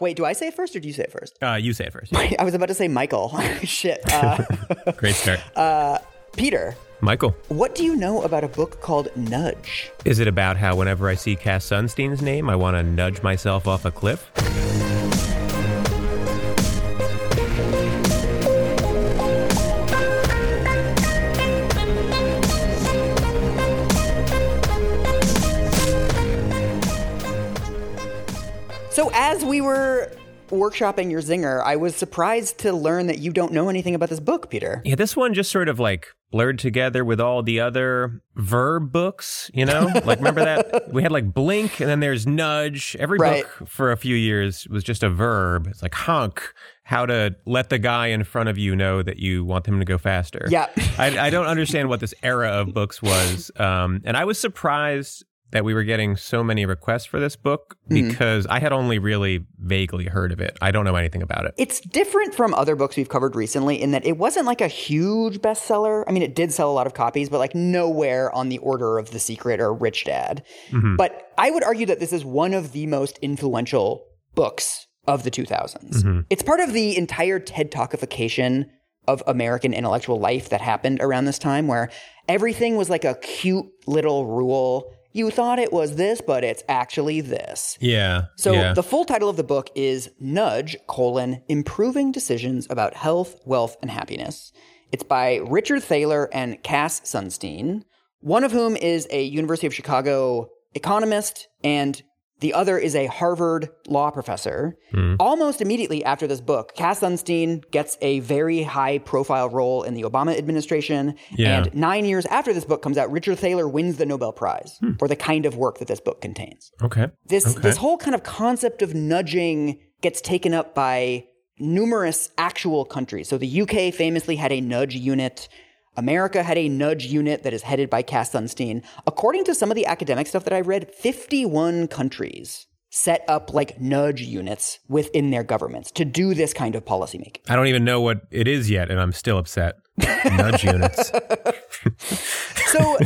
Wait, do I say it first or do you say it first? Uh, you say it first. I was about to say Michael. Shit. Uh, Great start. Peter, Michael, what do you know about a book called Nudge? is it about how whenever I see Cass Sunstein's name, I want to nudge myself off a cliff? We were workshopping your zinger, I was surprised to learn that you don't know anything about this book, Peter. Yeah, this one just sort of like blurred together with all the other verb books, you know? Like, remember that? We had like blink and then there's nudge. Every Right. book for a few years was just a verb. It's like honk, how to let the guy in front of you know that you want him to go faster. Yeah. I, I don't understand what this era of books was. Um, and I was surprised that we were getting so many requests for this book hmm. because I had only really vaguely heard of it. I don't know anything about it. It's different from other books we've covered recently in that it wasn't like a huge bestseller. I mean, it did sell a lot of copies, but like nowhere on the order of The Secret or Rich Dad. Mm-hmm. But I would argue that this is one of the most influential books of the 2000s. Mm-hmm. It's part of the entire TED Talkification of American intellectual life that happened around this time where everything was like a cute little rule. You thought it was this, but it's actually this. Yeah. So yeah. the full title of the book is Nudge: colon Improving Decisions About Health, Wealth, and Happiness. It's by Richard Thaler and Cass Sunstein, one of whom is a University of Chicago economist and the other is a Harvard law professor. Hmm. Almost immediately after this book, Cass Sunstein gets a very high profile role in the Obama administration. Yeah. And nine years after this book comes out, Richard Thaler wins the Nobel Prize hmm. for the kind of work that this book contains okay. this Okay. this whole kind of concept of nudging gets taken up by numerous actual countries. So the UK famously had a nudge unit. America had a nudge unit that is headed by Cass Sunstein. According to some of the academic stuff that I read, 51 countries set up like nudge units within their governments to do this kind of policymaking. I don't even know what it is yet, and I'm still upset. Nudge units. So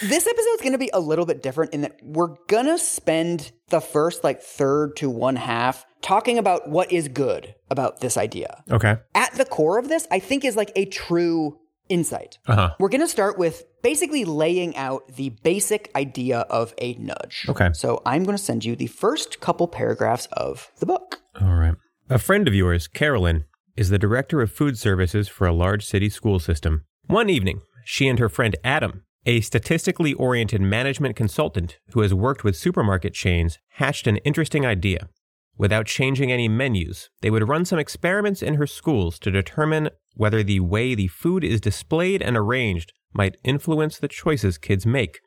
this episode is going to be a little bit different in that we're going to spend the first like third to one half talking about what is good about this idea. Okay. At the core of this, I think is like a true insight. Uh huh. We're going to start with basically laying out the basic idea of a nudge. Okay. So I'm going to send you the first couple paragraphs of the book. All right. A friend of yours, Carolyn, is the director of food services for a large city school system. One evening, she and her friend Adam, a statistically oriented management consultant who has worked with supermarket chains, hatched an interesting idea. Without changing any menus, they would run some experiments in her schools to determine whether the way the food is displayed and arranged might influence the choices kids make.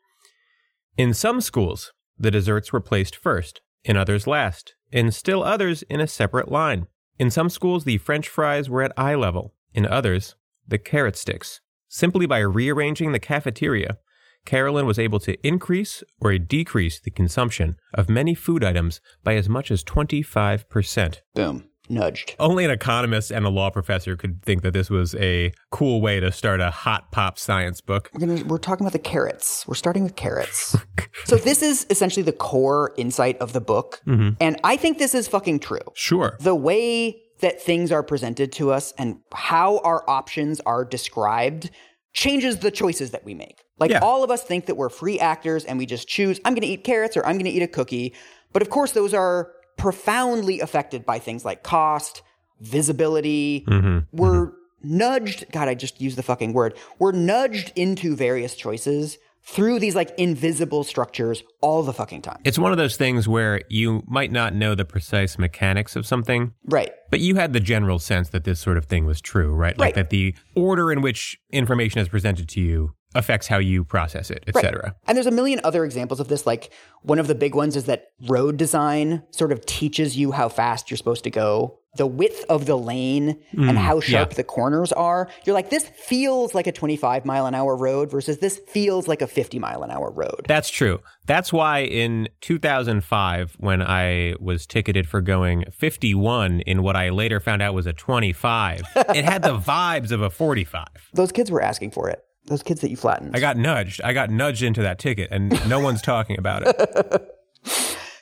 In some schools, the desserts were placed first, in others last, in still others in a separate line. In some schools, the french fries were at eye level, in others, the carrot sticks. Simply by rearranging the cafeteria, Carolyn was able to increase or decrease the consumption of many food items by as much as 25%. Boom. Nudged. Only an economist and a law professor could think that this was a cool way to start a hot pop science book. We're gonna we're talking about the carrots. We're starting with carrots. so this is essentially the core insight of the book. Mm-hmm. And I think this is fucking true. Sure. the way that things are presented to us and how our options are described changes the choices that we make. Like Yeah. all of us think that we're free actors and we just choose, I'm going to eat carrots or I'm going to eat a cookie. But of course, those are profoundly affected by things like cost, visibility. Mm-hmm. We're mm-hmm. nudged, God, I just used the fucking word. We're nudged into various choices through these like invisible structures all the fucking time. It's one of those things where you might not know the precise mechanics of something, right. but you had the general sense that this sort of thing was true, right? Like Right. that the order in which information is presented to you affects how you process it, etc. And there's a million other examples of this. Like one of the big ones is that road design sort of teaches you how fast you're supposed to go. The width of the lane and mm, how sharp yeah. the corners are. You're like, this feels like a 25 mile an hour road versus this feels like a 50 mile an hour road. That's true. That's why in 2005, when I was ticketed for going 51 in what I later found out was a 25, it had the vibes of a 45. Those kids were asking for it. Those kids that you flattened. I got nudged. I got nudged into that ticket, and no one's talking about it.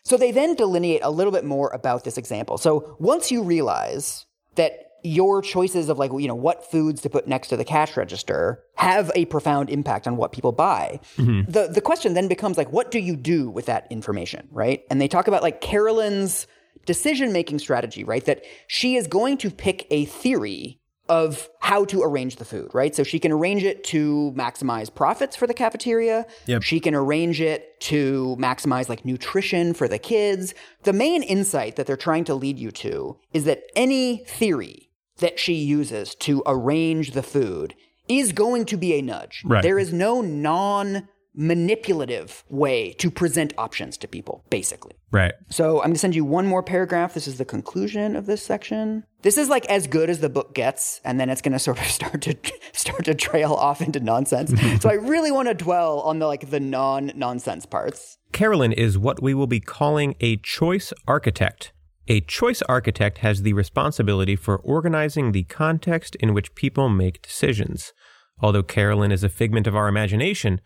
So they then delineate a little bit more about this example. So once you realize that your choices of like you know what foods to put next to the cash register have a profound impact on what people buy. Mm-hmm. The the question then becomes like what do you do with that information, right? And they talk about like Carolyn's decision making strategy, right? That she is going to pick a theory of how to arrange the food, right? So she can arrange it to maximize profits for the cafeteria. Yep. She can arrange it to maximize like nutrition for the kids. The main insight that they're trying to lead you to is that any theory that she uses to arrange the food is going to be a nudge. Right. There is no non manipulative way to present options to people, basically. Right. So I'm going to send you one more paragraph. This is the conclusion of this section. This is like as good as the book gets, and then it's going to sort of start to start to trail off into nonsense. so I really want to dwell on the like the non nonsense parts. Carolyn is what we will be calling a choice architect. A choice architect has the responsibility for organizing the context in which people make decisions. Although Carolyn is a figment of our imagination,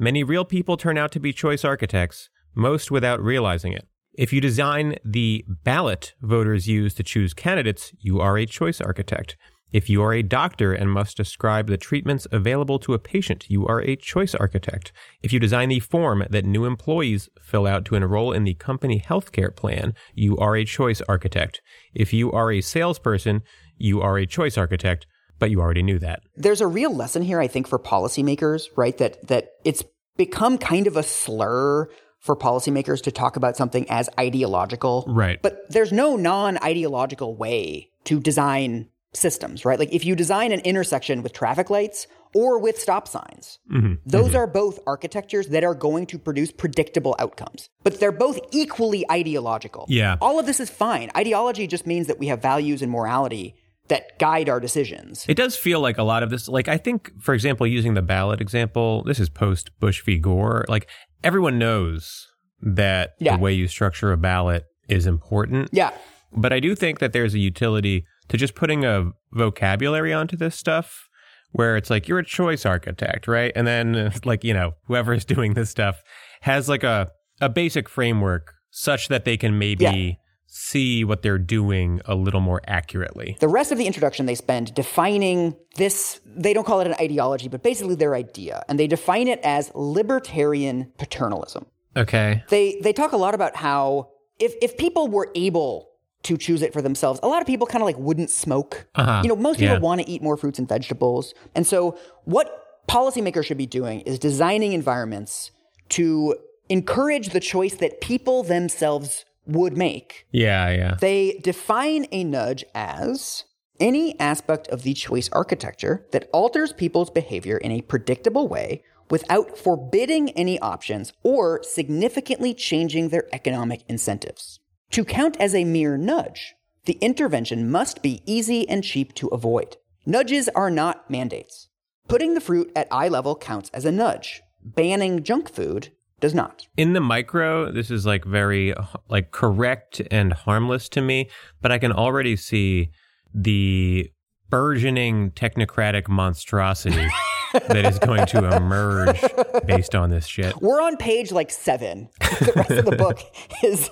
many real people turn out to be choice architects, most without realizing it. If you design the ballot voters use to choose candidates, you are a choice architect. If you are a doctor and must describe the treatments available to a patient, you are a choice architect. If you design the form that new employees fill out to enroll in the company healthcare plan, you are a choice architect. If you are a salesperson, you are a choice architect, but you already knew that. There's a real lesson here, I think, for policymakers, right? That that it's become kind of a slur for policymakers to talk about something as ideological. Right. But there's no non-ideological way to design systems, right? Like if you design an intersection with traffic lights or with stop signs, mm-hmm. those mm-hmm. are both architectures that are going to produce predictable outcomes. But they're both equally ideological. Yeah. All of this is fine. Ideology just means that we have values and morality that guide our decisions. It does feel like a lot of this, like I think, for example, using the ballot example, this is post Bush v. Gore. Like everyone knows that yeah. the way you structure a ballot is important. Yeah. But I do think that there's a utility to just putting a vocabulary onto this stuff where it's like you're a choice architect, right? And then like, you know, whoever is doing this stuff has like a a basic framework such that they can maybe yeah. See what they're doing a little more accurately. The rest of the introduction they spend defining this they don't call it an ideology, but basically their idea, and they define it as libertarian paternalism. Okay. They they talk a lot about how if if people were able to choose it for themselves. A lot of people kind of like wouldn't smoke. Uh-huh. You know, most people yeah. want to eat more fruits and vegetables. And so what policymakers should be doing is designing environments to encourage the choice that people themselves would make. Yeah, yeah. They define a nudge as any aspect of the choice architecture that alters people's behavior in a predictable way without forbidding any options or significantly changing their economic incentives. To count as a mere nudge, the intervention must be easy and cheap to avoid. Nudges are not mandates. Putting the fruit at eye level counts as a nudge. Banning junk food does not. In the micro, this is like very like correct and harmless to me, but I can already see the burgeoning technocratic monstrosity that is going to emerge based on this shit. We're on page like seven. The rest of the book is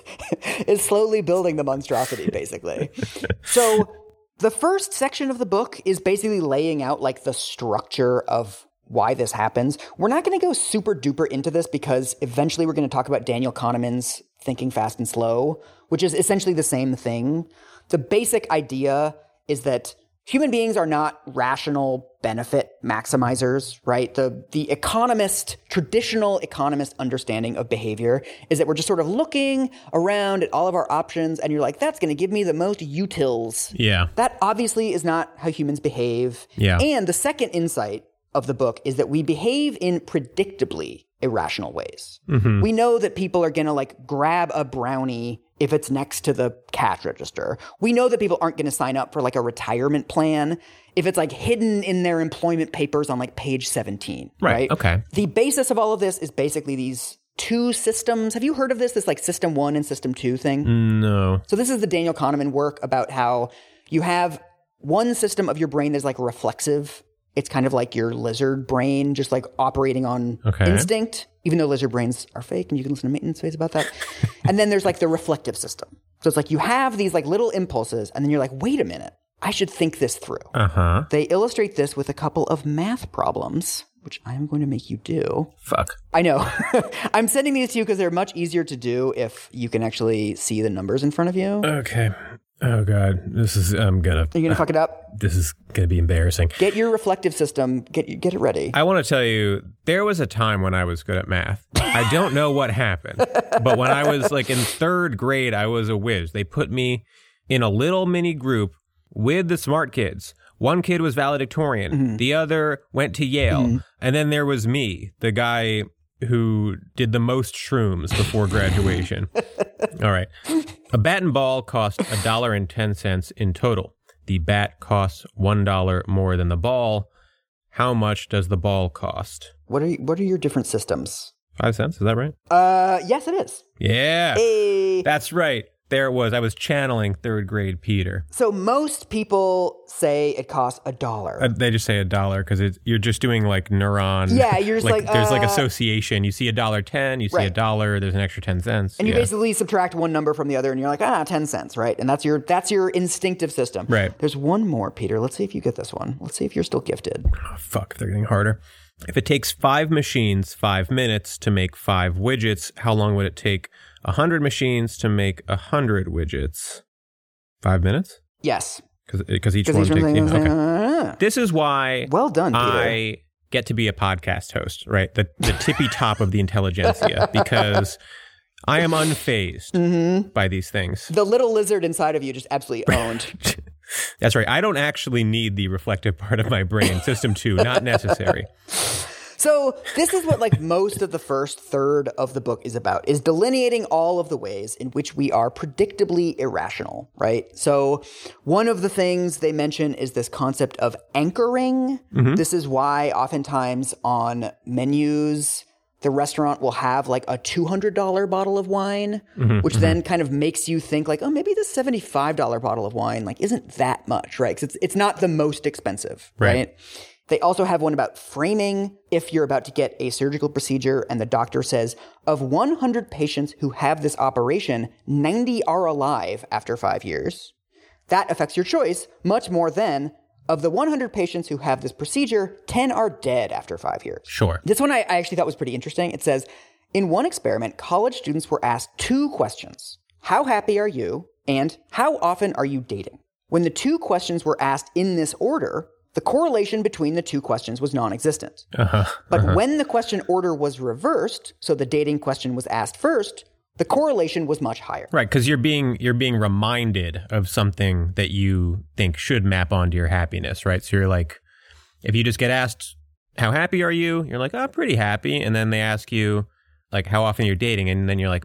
is slowly building the monstrosity, basically. So the first section of the book is basically laying out like the structure of why this happens. We're not going to go super duper into this because eventually we're going to talk about Daniel Kahneman's Thinking Fast and Slow, which is essentially the same thing. The basic idea is that human beings are not rational benefit maximizers, right? The the economist, traditional economist understanding of behavior is that we're just sort of looking around at all of our options and you're like, that's gonna give me the most utils. Yeah. That obviously is not how humans behave. Yeah. And the second insight of the book is that we behave in predictably irrational ways. Mm-hmm. We know that people are gonna like grab a brownie if it's next to the cash register. We know that people aren't going to sign up for like a retirement plan if it's like hidden in their employment papers on like page 17. Right. right. Okay. The basis of all of this is basically these two systems. Have you heard of this? This like system one and system two thing? No. So this is the Daniel Kahneman work about how you have one system of your brain that's like reflexive It's kind of like your lizard brain just like operating on Okay. instinct, even though lizard brains are fake and you can listen to maintenance phase about that. and then there's like the reflective system. So it's like you have these like little impulses and then you're like, wait a minute, I should think this through. Uh huh. They illustrate this with a couple of math problems, which I'm going to make you do. Fuck. I know. I'm sending these to you because they're much easier to do if you can actually see the numbers in front of you. Okay. Oh god, this is. I'm gonna. you going to fuck it up? This is gonna be embarrassing. Get your reflective system, get get it ready. I want to tell you, there was a time when I was good at math. I don't know what happened, but when I was like in third grade, I was a whiz. They put me in a little mini group with the smart kids. One kid was valedictorian, mm-hmm. the other went to Yale, mm-hmm. and then there was me, the guy who did the most shrooms before graduation. All right. A bat and ball cost a dollar and ten cents in total. The bat costs one dollar more than the ball. How much does the ball cost? What are you, what are your different systems? Five cents, is that right? Uh, yes, it is. Yeah. Hey. That's right. There it was. I was channeling third grade Peter. So most people say it costs a dollar. Uh, they just say a dollar because you're just doing like neuron. Yeah, you're just like, there's like uh, association. You see a dollar ten, you see a Right. dollar. There's an extra ten cents. and you yeah. basically subtract one number from the other, and you're like, ah, ten cents, right? And that's your that's your instinctive system. Right. There's one more, Peter. Let's see if you get this one. Let's see if you're still gifted. Oh, fuck, they're getting harder. If it takes five machines five minutes to make five widgets, how long would it take a hundred machines to make a hundred widgets? Five minutes? Yes. Because each one takes. one's yeah, okay. "Ah." This is why Well done, Peter. I get to be a podcast host, right? The the tippy top of the intelligentsia because I am unfazed Mm-hmm. by these things. the little lizard inside of you just absolutely owned. That's right. I don't actually need the reflective part of my brain. System two, not necessary. So this is what like most of the first third of the book is about is delineating all of the ways in which we are predictably irrational, right? So one of the things they mention is this concept of anchoring. Mm-hmm. This is why oftentimes on menus the restaurant will have like a $200 bottle of wine, mm-hmm, which mm-hmm. then kind of makes you think like, oh, maybe this $75 bottle of wine like isn't that much, right? Cuz it's it's not the most expensive, Right. right? They also have one about framing. If you're about to get a surgical procedure and the doctor says, of 100 patients who have this operation, 90 are alive after five years, that affects your choice much more than of the 100 patients who have this procedure, 10 are dead after five years. Sure. This one I, I actually thought was pretty interesting. It says, in one experiment, college students were asked two questions How happy are you? and How often are you dating? When the two questions were asked in this order, the correlation between the two questions was non existent. Uh-huh. But when the question order was reversed, so the dating question was asked first, the correlation was much higher. Right, because you're being you're being reminded of something that you think should map onto your happiness, right? So you're like, if you just get asked, "How happy are you?" You're like, "I'm "Oh, pretty happy," and then they ask you, like, "How often you're dating?" and then you're like,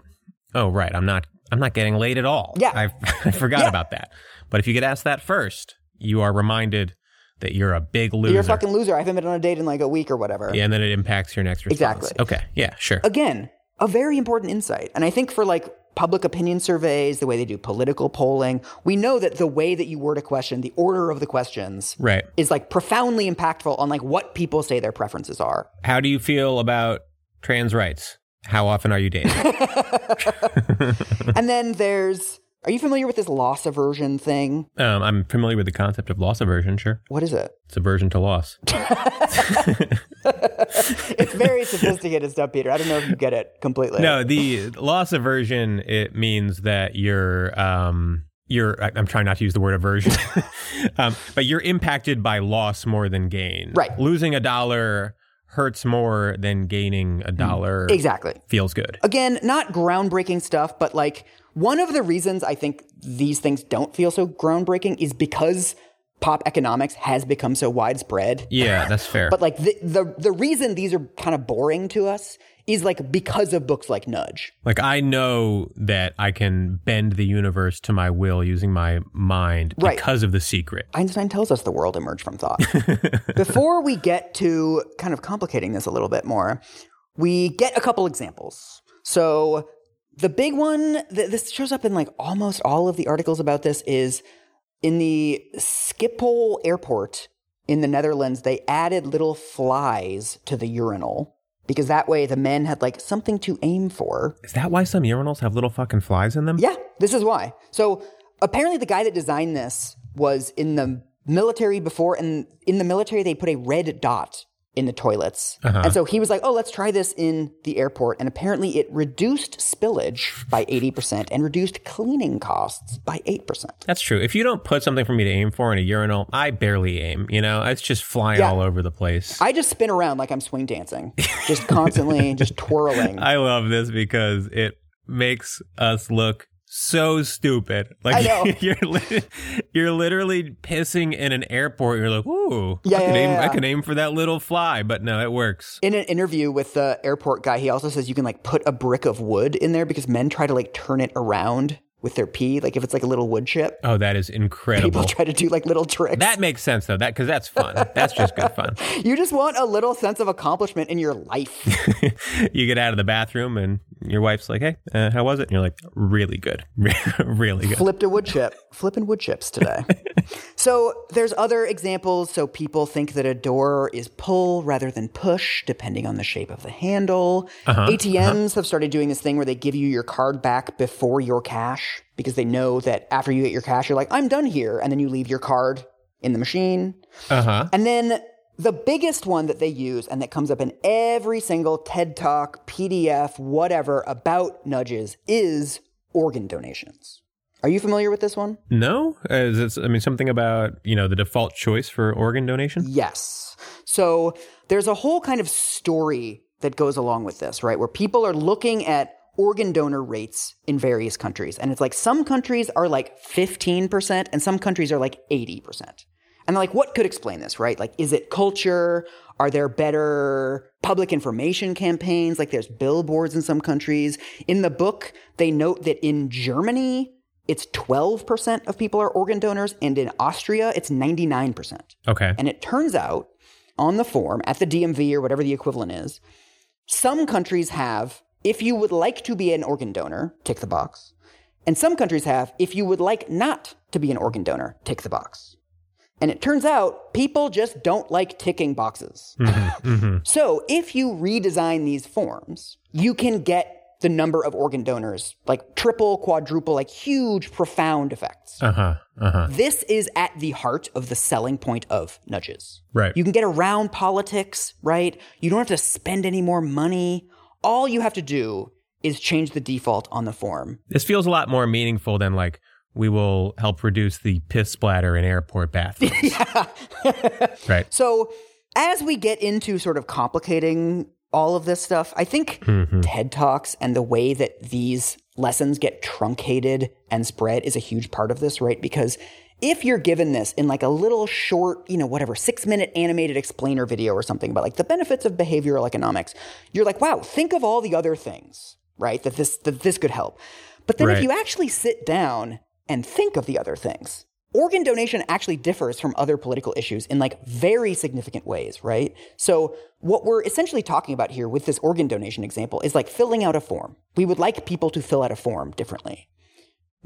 "Oh, right, I'm not I'm not getting laid at all." Yeah. I, I forgot Yeah. about that. But if you get asked that first, you are reminded that you're a big loser. You're a fucking loser. I haven't been on a date in like a week or whatever. yeah, and then it impacts your next response. Exactly. Okay. Yeah. Sure. Again, a very important insight. And I think for like public opinion surveys, the way they do political polling, we know that the way that you word a question, the order of the questions, Right. is like profoundly impactful on like what people say their preferences are. How do you feel about trans rights? How often are you dating? and then there's are you familiar with this loss aversion thing? Um, I'm familiar with the concept of loss aversion, sure. What is it? It's aversion to loss. It's very sophisticated stuff, Peter. I don't know if you get it completely. No, the loss aversion, it means that you're, um, you're, I'm trying not to use the word aversion, um, but you're impacted by loss more than gain. Right. Losing a dollar hurts more than gaining a dollar Exactly. feels good. Again, not groundbreaking stuff, but like one of the reasons I think these things don't feel so groundbreaking is because pop economics has become so widespread. Yeah, that's fair. But like the, the the reason these are kind of boring to us is like because of books like Nudge. like, I know that I can bend the universe to my will using my mind Right. because of the secret. Einstein tells us the world emerged from thought. Before we get to kind of complicating this a little bit more, we get a couple examples. So the big one that this shows up in like almost all of the articles about this is in the Schiphol airport in the Netherlands, they added little flies to the urinal because that way the men had like something to aim for. Is that why some urinals have little fucking flies in them? Yeah, this is why. So apparently, the guy that designed this was in the military before, and in the military, they put a red dot in the toilets. Uh-huh. And so he was like, oh, let's try this in the airport. And apparently, it reduced spillage by 80% and reduced cleaning costs by 8%. That's true. If you don't put something for me to aim for in a urinal, I barely aim. You know, it's just flying Yeah. all over the place. I just spin around like I'm swing dancing, just constantly just twirling. I love this because it makes us look so stupid. Like I know. you're li- you're literally pissing in an airport. You're like, ooh, Yeah, I can yeah, aim. yeah, I can aim for that little fly, but no, it works. In an interview with the airport guy, he also says you can like put a brick of wood in there because men try to like turn it around with their pee. Like if it's like a little wood chip, Oh, that is incredible. people try to do like little tricks. that makes sense though. That because that's fun. That's just good fun. you just want a little sense of accomplishment in your life. you get out of the bathroom and your wife's like, "Hey, uh, how was it?" And you're like, "Really good, really good." Flipped a wood chip. Flipping wood chips today. so there's other examples. So people think that a door is pull rather than push, depending on the shape of the handle. Uh-huh, ATMs have started doing this thing where they give you your card back before your cash because they know that after you get your cash, you're like, I'm done here. And then you leave your card in the machine. Uh huh. And then the biggest one that they use and that comes up in every single TED Talk, PDF, whatever about nudges is organ donations. Are you familiar with this one? No, is it, I mean something about you know the default choice for organ donation. Yes. So there's a whole kind of story that goes along with this, right? Where people are looking at organ donor rates in various countries. And it's like some countries are like 15% and some countries are like 80%. And they're like, what could explain this, right? Like, is it culture? Are there better public information campaigns? Like, there's billboards in some countries. In the book, they note that in Germany, it's 12% of people are organ donors, and in Austria, it's 99%. Okay. And it turns out on the form at the DMV or whatever the equivalent is, some countries have, if you would like to be an organ donor, tick the box. And some countries have, if you would like not to be an organ donor, tick the box. And it turns out people just don't like ticking boxes. So if you redesign these forms, you can get the number of organ donors like triple, quadruple, like huge, profound effects. Uh huh. Uh huh. This is at the heart of the selling point of nudges. Right. You can get around politics, right? You don't have to spend any more money. All you have to do is change the default on the form. This feels a lot more meaningful than like we will help reduce the piss splatter in airport bathrooms. right. So, as we get into sort of complicating all of this stuff, I think mm-hmm. TED Talks and the way that these lessons get truncated and spread is a huge part of this, right? Because if you're given this in like a little short, you know, whatever, six minute animated explainer video or something about like the benefits of behavioral economics, you're like, wow, think of all the other things, right? That this that this could help. But then if you actually sit down and think of the other things, organ donation actually differs from other political issues in like very significant ways, right? So what we're essentially talking about here with this organ donation example is like filling out a form. We would like people to fill out a form differently.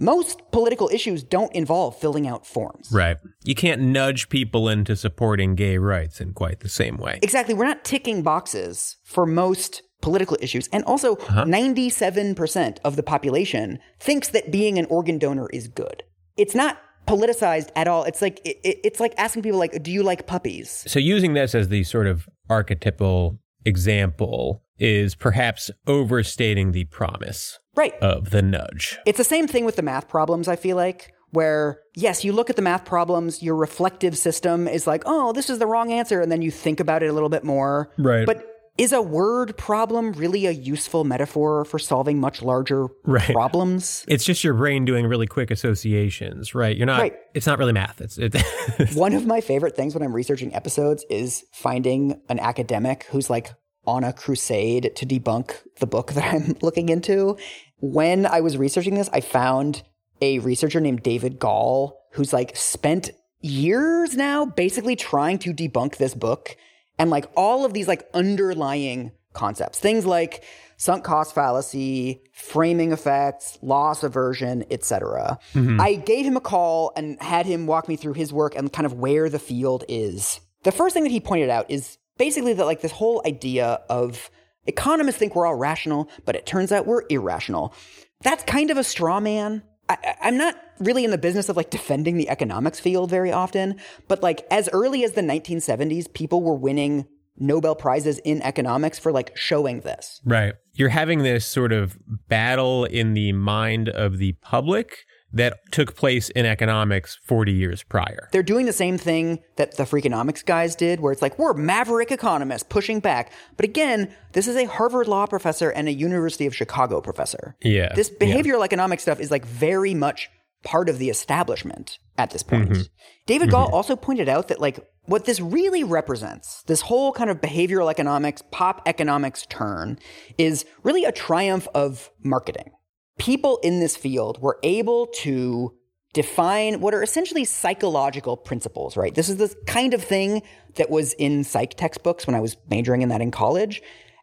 Most political issues don't involve filling out forms. Right. You can't nudge people into supporting gay rights in quite the same way. Exactly. We're not ticking boxes for most political issues. And also, uh-huh. 97% of the population thinks that being an organ donor is good. It's not politicized at all. It's like it, it- it's like asking people like, "Do you like puppies?" So using this as the sort of archetypal example is perhaps overstating the promise Right. of the nudge. It's the same thing with the math problems, I feel like, where, yes, you look at the math problems, your reflective system is like, oh, this is the wrong answer. And then you think about it a little bit more. Right. But is a word problem really a useful metaphor for solving much larger Right. problems? It's just your brain doing really quick associations, right? You're not Right. it's not really math. It's it, One of my favorite things when I'm researching episodes is finding an academic who's like on a crusade to debunk the book that I'm looking into. When I was researching this, I found a researcher named David Gal who's like spent years now basically trying to debunk this book and like all of these like underlying concepts. Things like sunk cost fallacy, framing effects, loss aversion, etc. Mm-hmm. I gave him a call and had him walk me through his work and kind of where the field is The first thing that he pointed out is basically that like this whole idea of economists think we're all rational, but it turns out we're irrational. That's kind of a straw man. I, I'm not really in the business of like defending the economics field very often, but like as early as the 1970s, people were winning Nobel Prizes in economics for like showing this. Right. You're having this sort of battle in the mind of the public that took place in economics 40 years prior. They're doing the same thing that the Freakonomics guys did, where it's like, we're maverick economists pushing back. But again, this is a Harvard law professor and a University of Chicago professor. Yeah. This behavioral yeah. economic stuff is like very much part of the establishment at this point. Mm-hmm. David Gal mm-hmm. also pointed out that like what this really represents, this whole kind of behavioral economics, pop economics turn, is really a triumph of marketing people in this field were able to define what are essentially psychological principles, right? This is the kind of thing that was in psych textbooks when I was majoring in that in college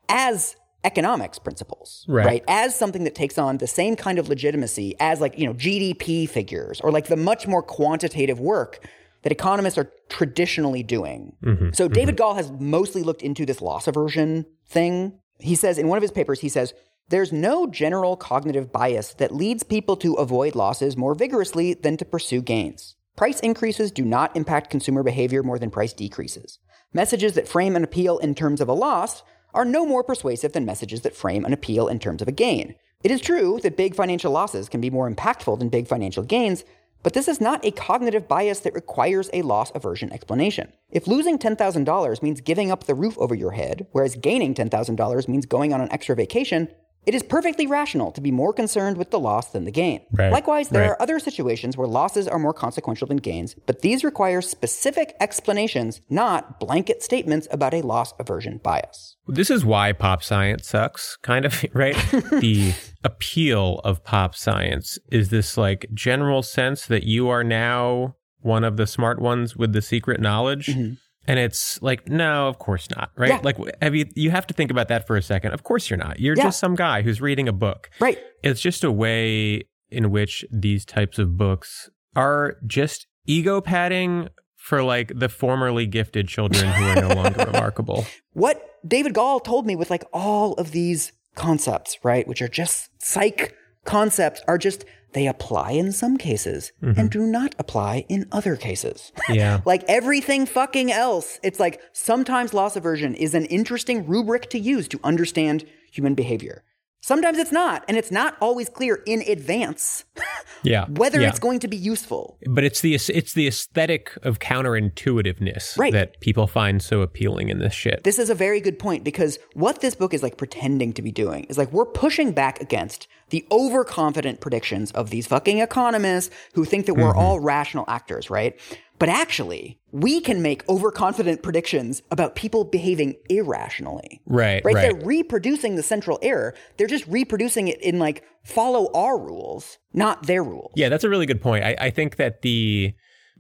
as economics principles, right. right? As something that takes on the same kind of legitimacy as like, you know, GDP figures or like the much more quantitative work that economists are traditionally doing. Mm-hmm. So David mm-hmm. Gal has mostly looked into this loss aversion thing. He says in one of his papers, he says, there's no general cognitive bias that leads people to avoid losses more vigorously than to pursue gains. Price increases do not impact consumer behavior more than price decreases. Messages that frame an appeal in terms of a loss are no more persuasive than messages that frame an appeal in terms of a gain. It is true that big financial losses can be more impactful than big financial gains, but this is not a cognitive bias that requires a loss aversion explanation. If losing $10,000 means giving up the roof over your head, whereas gaining $10,000 means going on an extra vacation, it is perfectly rational to be more concerned with the loss than the gain. Right. Likewise, there right. are other situations where losses are more consequential than gains, but these require specific explanations, not blanket statements about a loss aversion bias. This is why pop science sucks, kind of, right? the appeal of pop science is this like general sense that you are now one of the smart ones with the secret knowledge. Mm-hmm. And it's like, no, of course not, right? Yeah. Like, have you you have to think about that for a second. Of course you're not. You're yeah. just some guy who's reading a book, right? It's just a way in which these types of books are just ego padding for like the formerly gifted children who are no longer remarkable. What David Gal told me with like all of these concepts, right, which are just psych concepts, are just they apply in some cases mm-hmm. and do not apply in other cases. Yeah. like everything fucking else. It's like sometimes loss aversion is an interesting rubric to use to understand human behavior. Sometimes it's not, and it's not always clear in advance. yeah, whether yeah. it's going to be useful. But it's the it's the aesthetic of counterintuitiveness right. that people find so appealing in this shit. This is a very good point because what this book is like pretending to be doing is like we're pushing back against the overconfident predictions of these fucking economists who think that we're mm-hmm. all rational actors, right? But actually, we can make overconfident predictions about people behaving irrationally. Right, right. Right. They're reproducing the central error. They're just reproducing it in like follow our rules, not their rules. Yeah, that's a really good point. I, I think that the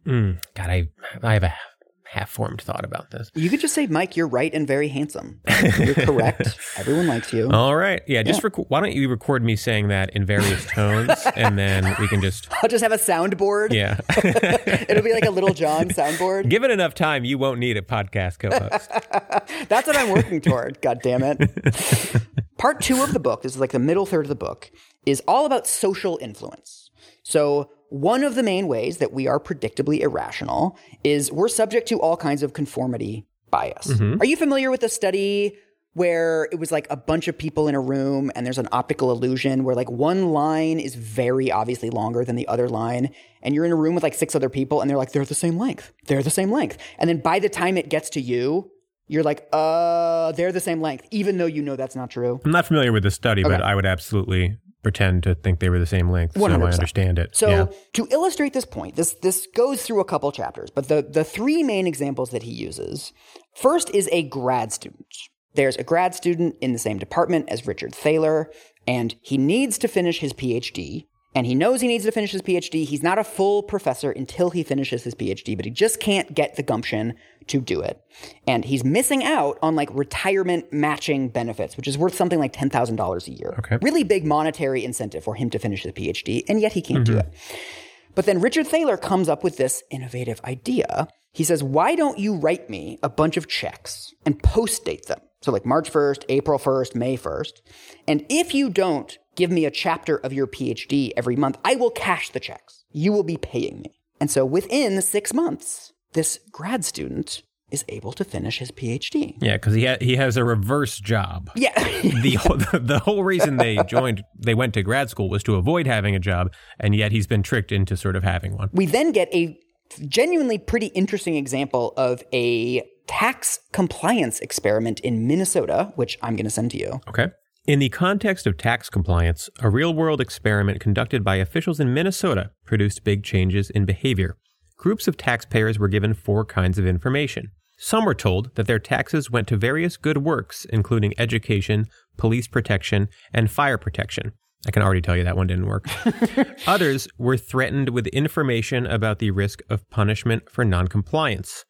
mm, God, I I have a half formed thought about this. You could just say, Mike, you're right and very handsome. You're correct. Everyone likes you. All right. Yeah. Just yeah. Rec- why don't you record me saying that in various tones and then we can just. I'll just have a soundboard. Yeah. It'll be like a little John soundboard. Given enough time, you won't need a podcast co host. That's what I'm working toward. God damn it. Part two of the book, this is like the middle third of the book, is all about social influence. So one of the main ways that we are predictably irrational is we're subject to all kinds of conformity bias. Mm-hmm. Are you familiar with the study where it was like a bunch of people in a room and there's an optical illusion where like one line is very obviously longer than the other line and you're in a room with like six other people and they're like they're the same length. They're the same length. And then by the time it gets to you, you're like, uh, they're the same length, even though you know that's not true. I'm not familiar with the study, okay. but I would absolutely pretend to think they were the same length. 100%. So I understand it. So yeah. to illustrate this point, this this goes through a couple chapters, but the the three main examples that he uses. First is a grad student. There's a grad student in the same department as Richard Thaler, and he needs to finish his PhD and he knows he needs to finish his PhD. He's not a full professor until he finishes his PhD, but he just can't get the gumption to do it. And he's missing out on like retirement matching benefits, which is worth something like $10,000 a year. Okay. Really big monetary incentive for him to finish his PhD, and yet he can't mm-hmm. do it. But then Richard Thaler comes up with this innovative idea. He says, Why don't you write me a bunch of checks and post date them? So, like March 1st, April 1st, May 1st. And if you don't give me a chapter of your PhD every month, I will cash the checks. You will be paying me. And so within six months, this grad student is able to finish his PhD. Yeah, because he ha- he has a reverse job. Yeah. the whole, the whole reason they joined they went to grad school was to avoid having a job, and yet he's been tricked into sort of having one. we then get a genuinely pretty interesting example of a tax compliance experiment in Minnesota, which I'm going to send to you. Okay. In the context of tax compliance, a real world experiment conducted by officials in Minnesota produced big changes in behavior. Groups of taxpayers were given four kinds of information. Some were told that their taxes went to various good works, including education, police protection, and fire protection. I can already tell you that one didn't work. Others were threatened with information about the risk of punishment for noncompliance.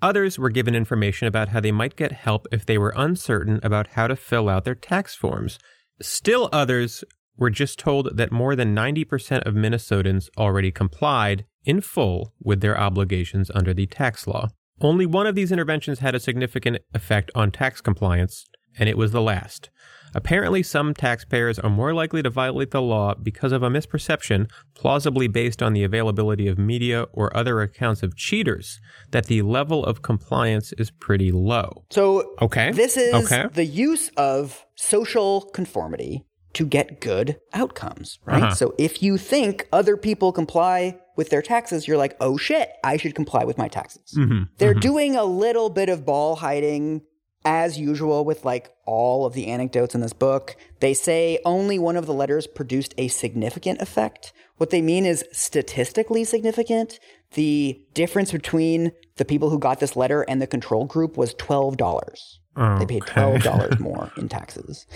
Others were given information about how they might get help if they were uncertain about how to fill out their tax forms. Still others were just told that more than 90% of Minnesotans already complied in full with their obligations under the tax law. Only one of these interventions had a significant effect on tax compliance, and it was the last. Apparently, some taxpayers are more likely to violate the law because of a misperception, plausibly based on the availability of media or other accounts of cheaters, that the level of compliance is pretty low. So Okay. this is Okay. the use of social conformity to get good outcomes, right? Uh-huh. So if you think other people comply with their taxes, you're like, oh shit, I should comply with my taxes. Mm-hmm. They're doing a little bit of ball hiding as usual with like all of the anecdotes in this book. They say only one of the letters produced a significant effect. What they mean is statistically significant. The difference between the people who got this letter and the control group was $12. They paid $12 more in taxes.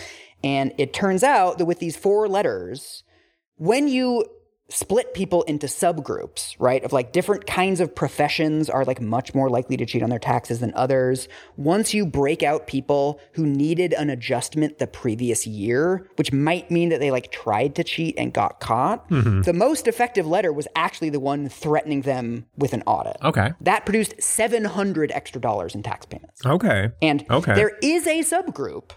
And it turns out that with these four letters, when you split people into subgroups, right, of like different kinds of professions are like much more likely to cheat on their taxes than others. Once you break out people who needed an adjustment the previous year, which might mean that they like tried to cheat and got caught, mm-hmm. the most effective letter was actually the one threatening them with an audit. Okay. That produced 700 extra dollars in tax payments. Okay. And Okay. there is a subgroup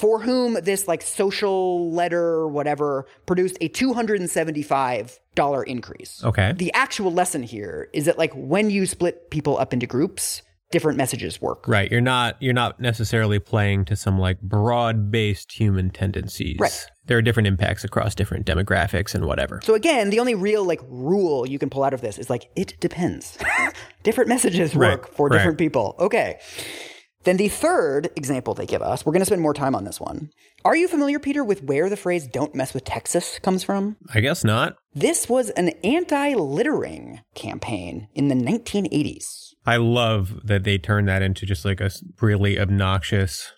for whom this like social letter whatever produced a $275 increase. Okay. The actual lesson here is that like when you split people up into groups, different messages work. Right. You're not you're not necessarily playing to some like broad-based human tendencies. Right. There are different impacts across different demographics and whatever. So again, the only real like rule you can pull out of this is like it depends. different messages work Right, for right. different people. Okay. Then the third example they give us, we're going to spend more time on this one. Are you familiar, Peter, with where the phrase "Don't mess with Texas" comes from? I guess not. This was an anti-littering campaign in the 1980s. I love that they turn that into just like a really obnoxious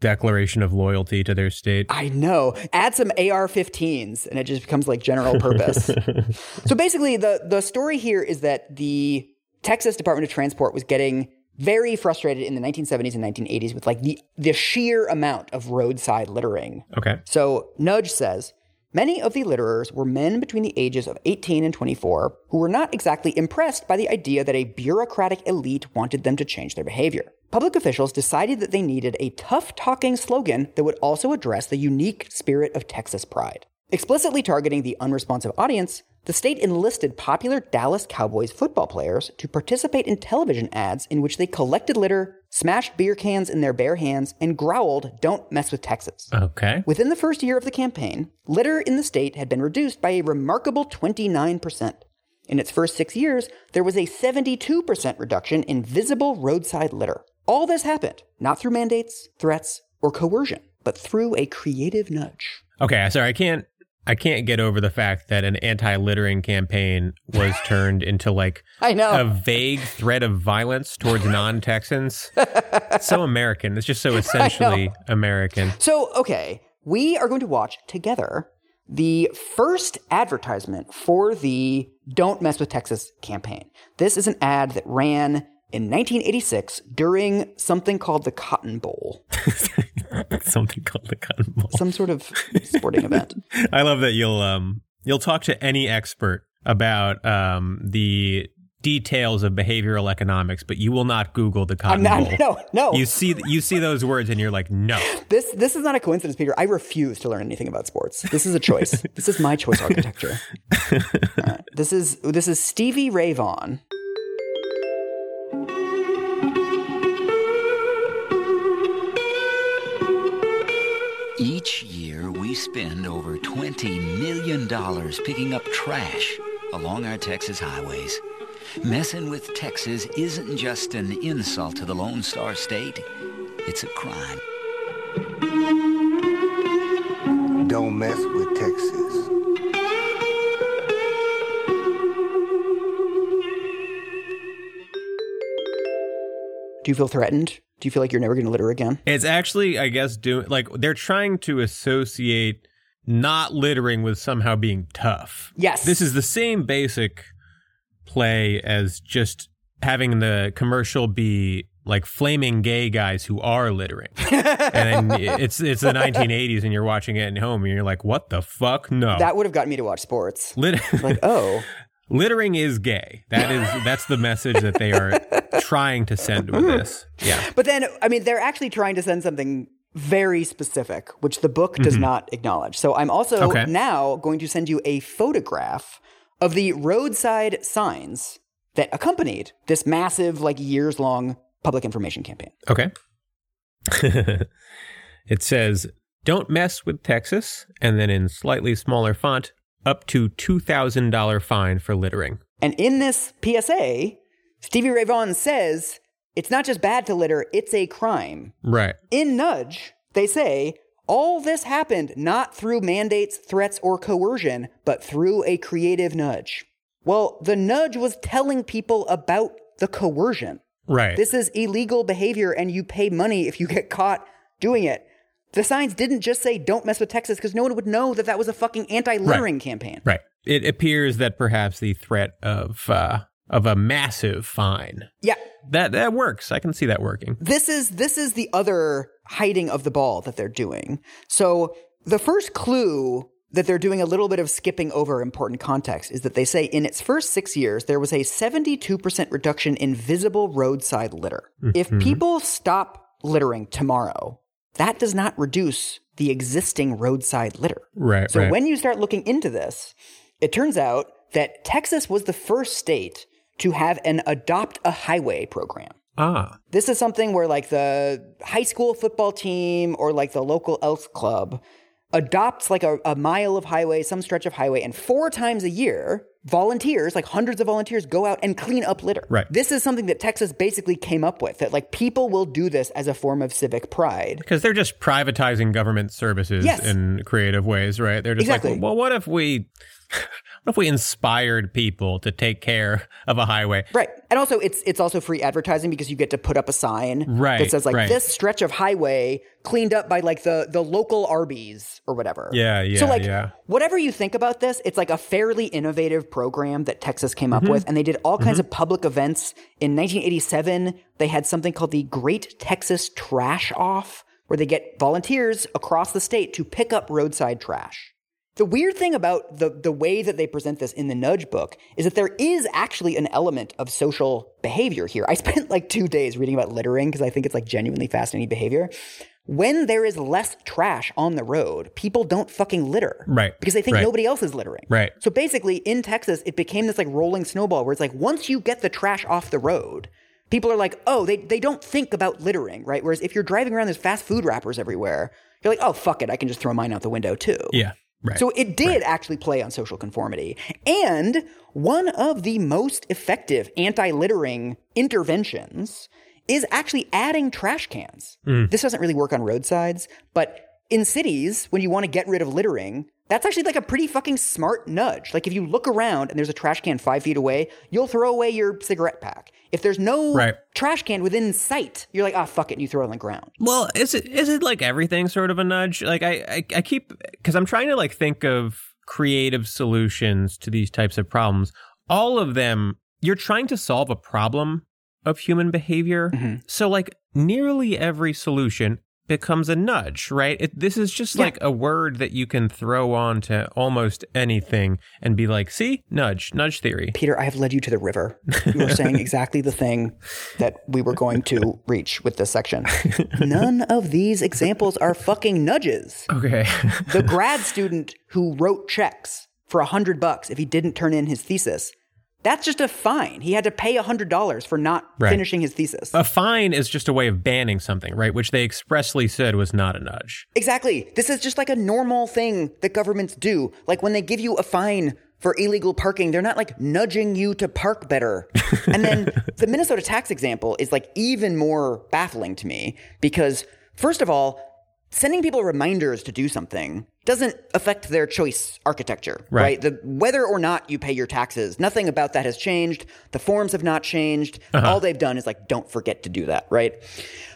declaration of loyalty to their state. I know. Add some AR-15s and it just becomes like general purpose. so basically the the story here is that the Texas Department of Transport was getting very frustrated in the 1970s and 1980s with like the the sheer amount of roadside littering Okay. So Nudge says many of the litterers were men between the ages of 18 and 24 who were not exactly impressed by the idea that a bureaucratic elite wanted them to change their behavior. Public officials decided that they needed a tough talking slogan that would also address the unique spirit of Texas pride. Explicitly targeting the unresponsive audience, the state enlisted popular Dallas Cowboys football players to participate in television ads in which they collected litter, smashed beer cans in their bare hands, and growled, Don't mess with Texas. Okay. Within the first year of the campaign, litter in the state had been reduced by a remarkable 29%. In its first six years, there was a 72% reduction in visible roadside litter. All this happened not through mandates, threats, or coercion, but through a creative nudge. Okay, sorry, I can't I can't get over the fact that an anti-littering campaign was turned into like I know. a vague threat of violence towards non-Texans. It's so American. It's just so essentially American. So, okay, we are going to watch together the first advertisement for the Don't Mess with Texas campaign. This is an ad that ran in 1986 during something called the Cotton Bowl, Something called the Cotton Bowl. some sort of sporting event. I love that you'll um you'll talk to any expert about um, the details of behavioral economics, but you will not Google the cotton not, bowl. no, no. You see, you see those words, and you're like, no. This this is not a coincidence, Peter. I refuse to learn anything about sports. This is a choice. this is my choice architecture. Right. This is this is Stevie Ray Vaughan. Spend over $20 million picking up trash along our Texas highways. Messing with Texas isn't just an insult to the Lone Star State, it's a crime. Don't mess with Texas. Do you feel threatened? Do you feel like you're never going to litter again? It's actually, I guess, doing like they're trying to associate not littering with somehow being tough. Yes. This is the same basic play as just having the commercial be like flaming gay guys who are littering. and then it's it's the 1980s and you're watching it at home and you're like, what the fuck? No. That would have gotten me to watch sports. Lit- Like, oh, littering is gay. That is that's the message that they are trying to send with this. Yeah. but then I mean, they're actually trying to send something very specific, which the book does not acknowledge. So I'm also Mm-hmm. Okay. now going to send you a photograph of the roadside signs that accompanied this massive, like years long public information campaign. Okay. it says, "Don't mess with Texas," and then in slightly smaller font, up to two thousand dollar fine for littering. And in this PSA, Stevie Ray Vaughan says it's not just bad to litter, it's a crime. Right. In Nudge, they say all this happened not through mandates, threats, or coercion, but through a creative nudge. Well, the nudge was telling people about the coercion. Right. This is illegal behavior, and you pay money if you get caught doing it. The signs didn't just say "Don't mess with Texas" because no one would know that that was a fucking anti-littering campaign. right. It appears that perhaps the threat of uh, of a massive fine Yeah, that that works. I can see that working. this is this is the other hiding of the ball that they're doing. So the first clue that they're doing a little bit of skipping over important context is that they say in its first six years there was a 72% reduction in visible roadside litter. If mm-hmm. people stop littering tomorrow, that does not reduce the existing roadside litter. Right. So right. when you start looking into this, it turns out that Texas was the first state to have an adopt a highway program. ah, This is something where like the high school football team or like the local Elks club adopts like a, a mile of highway, some stretch of highway, and four times a year, volunteers, like hundreds of volunteers, go out and clean up litter. Right. This is something that Texas basically came up with that like people will do this as a form of civic pride. because they're just privatizing government services Yes. in creative ways, right? They're just Exactly. like, well, what if we, what if we inspired people to take care of a highway? Right. And also it's it's also free advertising because you get to put up a sign Right, that says like right. this stretch of highway cleaned up by like the the local Arby's or whatever. Yeah, yeah, So like yeah. whatever you think about this, it's like a fairly innovative program that Texas came Mm-hmm. up with and they did all kinds of public events. In 1987, they had something called the Great Texas Trash Off where they get volunteers across the state to pick up roadside trash. The weird thing about the, the way that they present this in the Nudge book is that there is actually an element of social behavior here. I spent like two days reading about littering because I think it's like genuinely fascinating behavior. When there is less trash on the road, people don't fucking litter. Right, Because they think right. nobody else is littering. Right. So basically, in Texas, it became this like rolling snowball where it's like once you get the trash off the road, people are like, oh, they, they don't think about littering, right? Whereas if you're driving around, there's fast food wrappers everywhere. You're like, oh, fuck it. I can just throw mine out the window too. Yeah, right. So it did actually play on social conformity. And one of the most effective anti littering interventions is actually adding trash cans. Hmm. This doesn't really work on roadsides, but in cities, when you want to get rid of littering, that's actually like a pretty fucking smart nudge. Like if you look around and there's a trash can five feet away, you'll throw away your cigarette pack. If there's no Right. trash can within sight, you're like, ah, fuck it, and you throw it on the ground. Well, is it is it like everything sort of a nudge? Like I I, I keep because I'm trying to like think of creative solutions to these types of problems. All of them, you're trying to solve a problem of human behavior. So like nearly every solution, becomes a nudge, right? It, this is just like a word that you can throw on to almost anything and be like, see, nudge, nudge theory. Peter, I have led you to the river. You were saying exactly the thing that we were going to reach with this section. None of these examples are fucking nudges. Okay. The grad student who wrote checks for a hundred bucks if he didn't turn in his thesis, that's just a fine. He had to pay a hundred dollars for not Right. finishing his thesis. a fine is just a way of banning something, right? Which they expressly said was not a nudge. Exactly. This is just like a normal thing that governments do. Like when they give you a fine for illegal parking, they're not like nudging you to park better. and then the Minnesota tax example is like even more baffling to me because, first of all, sending people reminders to do something doesn't affect their choice architecture, Right. right? The whether or not you pay your taxes, nothing about that has changed. The forms have not changed. Uh-huh. All they've done is like don't forget to do that, right?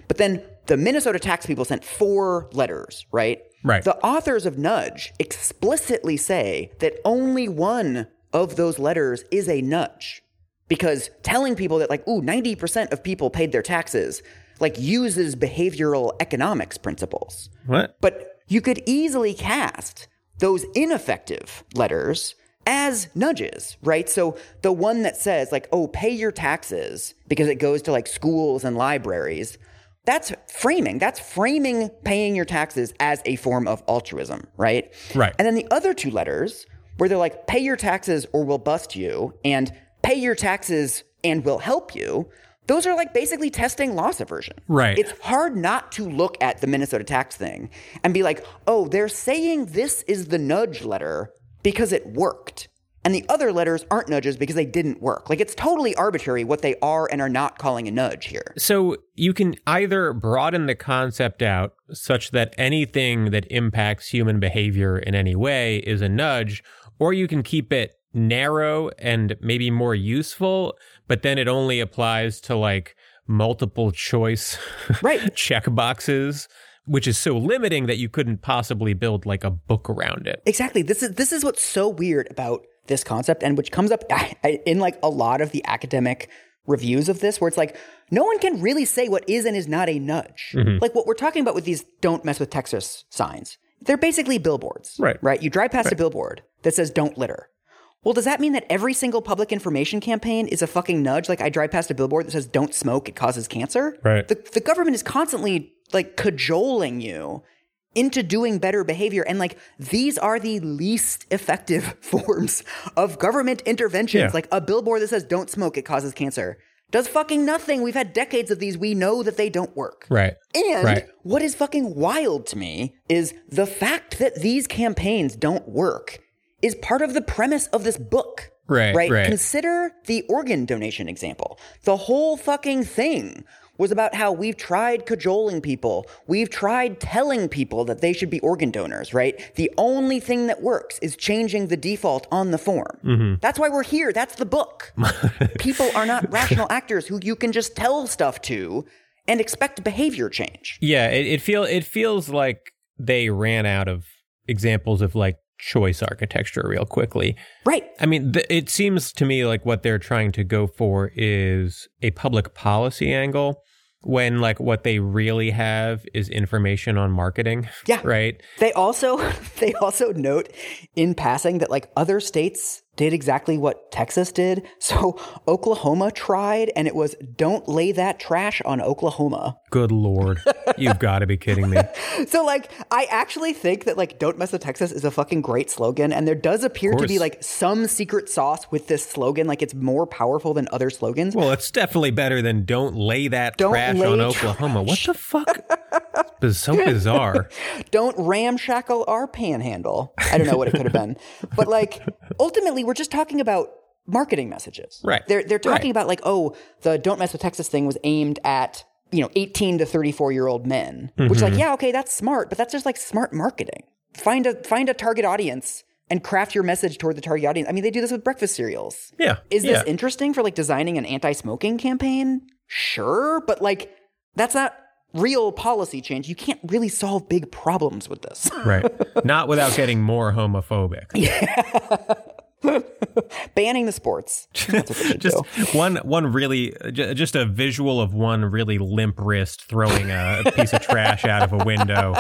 But then the Minnesota tax people sent four letters, right? Right. The authors of Nudge explicitly say that only one of those letters is a nudge because telling people that like ooh 90% of people paid their taxes like uses behavioral economics principles What? but you could easily cast those ineffective letters as nudges, right? So the one that says, like, oh, pay your taxes because it goes to like schools and libraries, that's framing. That's framing paying your taxes as a form of altruism, right? Right. And then the other two letters, where they're like, pay your taxes or we'll bust you, and pay your taxes and we'll help you. Those are like basically testing loss aversion. Right. It's hard not to look at the Minnesota tax thing and be like, oh, they're saying this is the nudge letter because it worked. And the other letters aren't nudges because they didn't work. Like it's totally arbitrary what they are and are not calling a nudge here. So you can either broaden the concept out such that anything that impacts human behavior in any way is a nudge, or you can keep it narrow and maybe more useful, but then it only applies to like multiple choice Right. check boxes, which is so limiting that you couldn't possibly build like a book around it. Exactly. This is this is what's so weird about this concept and which comes up in like a lot of the academic reviews of this where it's like no one can really say what is and is not a nudge. Mm-hmm. Like what we're talking about with these don't mess with Texas signs. They're basically billboards. Right. Right? You drive past a billboard that says don't litter. Well, does that mean that every single public information campaign is a fucking nudge? Like I drive past a billboard that says "Don't smoke; it causes cancer." Right. The the government is constantly like cajoling you into doing better behavior, and like these are the least effective forms of government interventions. Yeah. Like a billboard that says "Don't smoke; it causes cancer." Does fucking nothing. We've had decades of these. We know that they don't work. Right. And Right. what is fucking wild to me is the fact that these campaigns don't work is part of the premise of this book. Right, Right. right. Consider the organ donation example. The whole fucking thing was about how we've tried cajoling people. We've tried telling people that they should be organ donors, right? The only thing that works is changing the default on the form. Mm-hmm. That's why we're here. That's the book. people are not rational actors who you can just tell stuff to and expect behavior change. Yeah, it, it feel it feels like they ran out of examples of like choice architecture real quickly. Right. I mean, th- it seems to me like what they're trying to go for is a public policy angle when like what they really have is information on marketing. Yeah. Right? They also they also note in passing that like other states did exactly what Texas did. So Oklahoma tried and it was don't lay that trash on Oklahoma. Good lord. You've got to be kidding me. So like I actually think that like don't mess with Texas is a fucking great slogan and there does appear to be like some secret sauce with this slogan like it's more powerful than other slogans. Well, it's definitely better than don't lay that Don't trash lay on trash. Oklahoma. What the fuck? It's so bizarre. don't ramshackle our panhandle. I don't know what it could have been. But like ultimately we're just talking about marketing messages. Right. They're they're talking Right. about like, oh, the don't mess with Texas thing was aimed at, you know, 18 to 34 year old men. Which Mm-hmm. like, yeah, okay, that's smart, but that's just like smart marketing. Find a find a target audience and craft your message toward the target audience. I mean, they do this with breakfast cereals. Yeah. Is this yeah. interesting for like designing an anti-smoking campaign? Sure, but like that's not real policy change. You can't really solve big problems with this. right? Not without getting more homophobic. Banning the sports. That's what they should just do. one one really just a visual of one really limp wrist throwing a piece of trash out of a window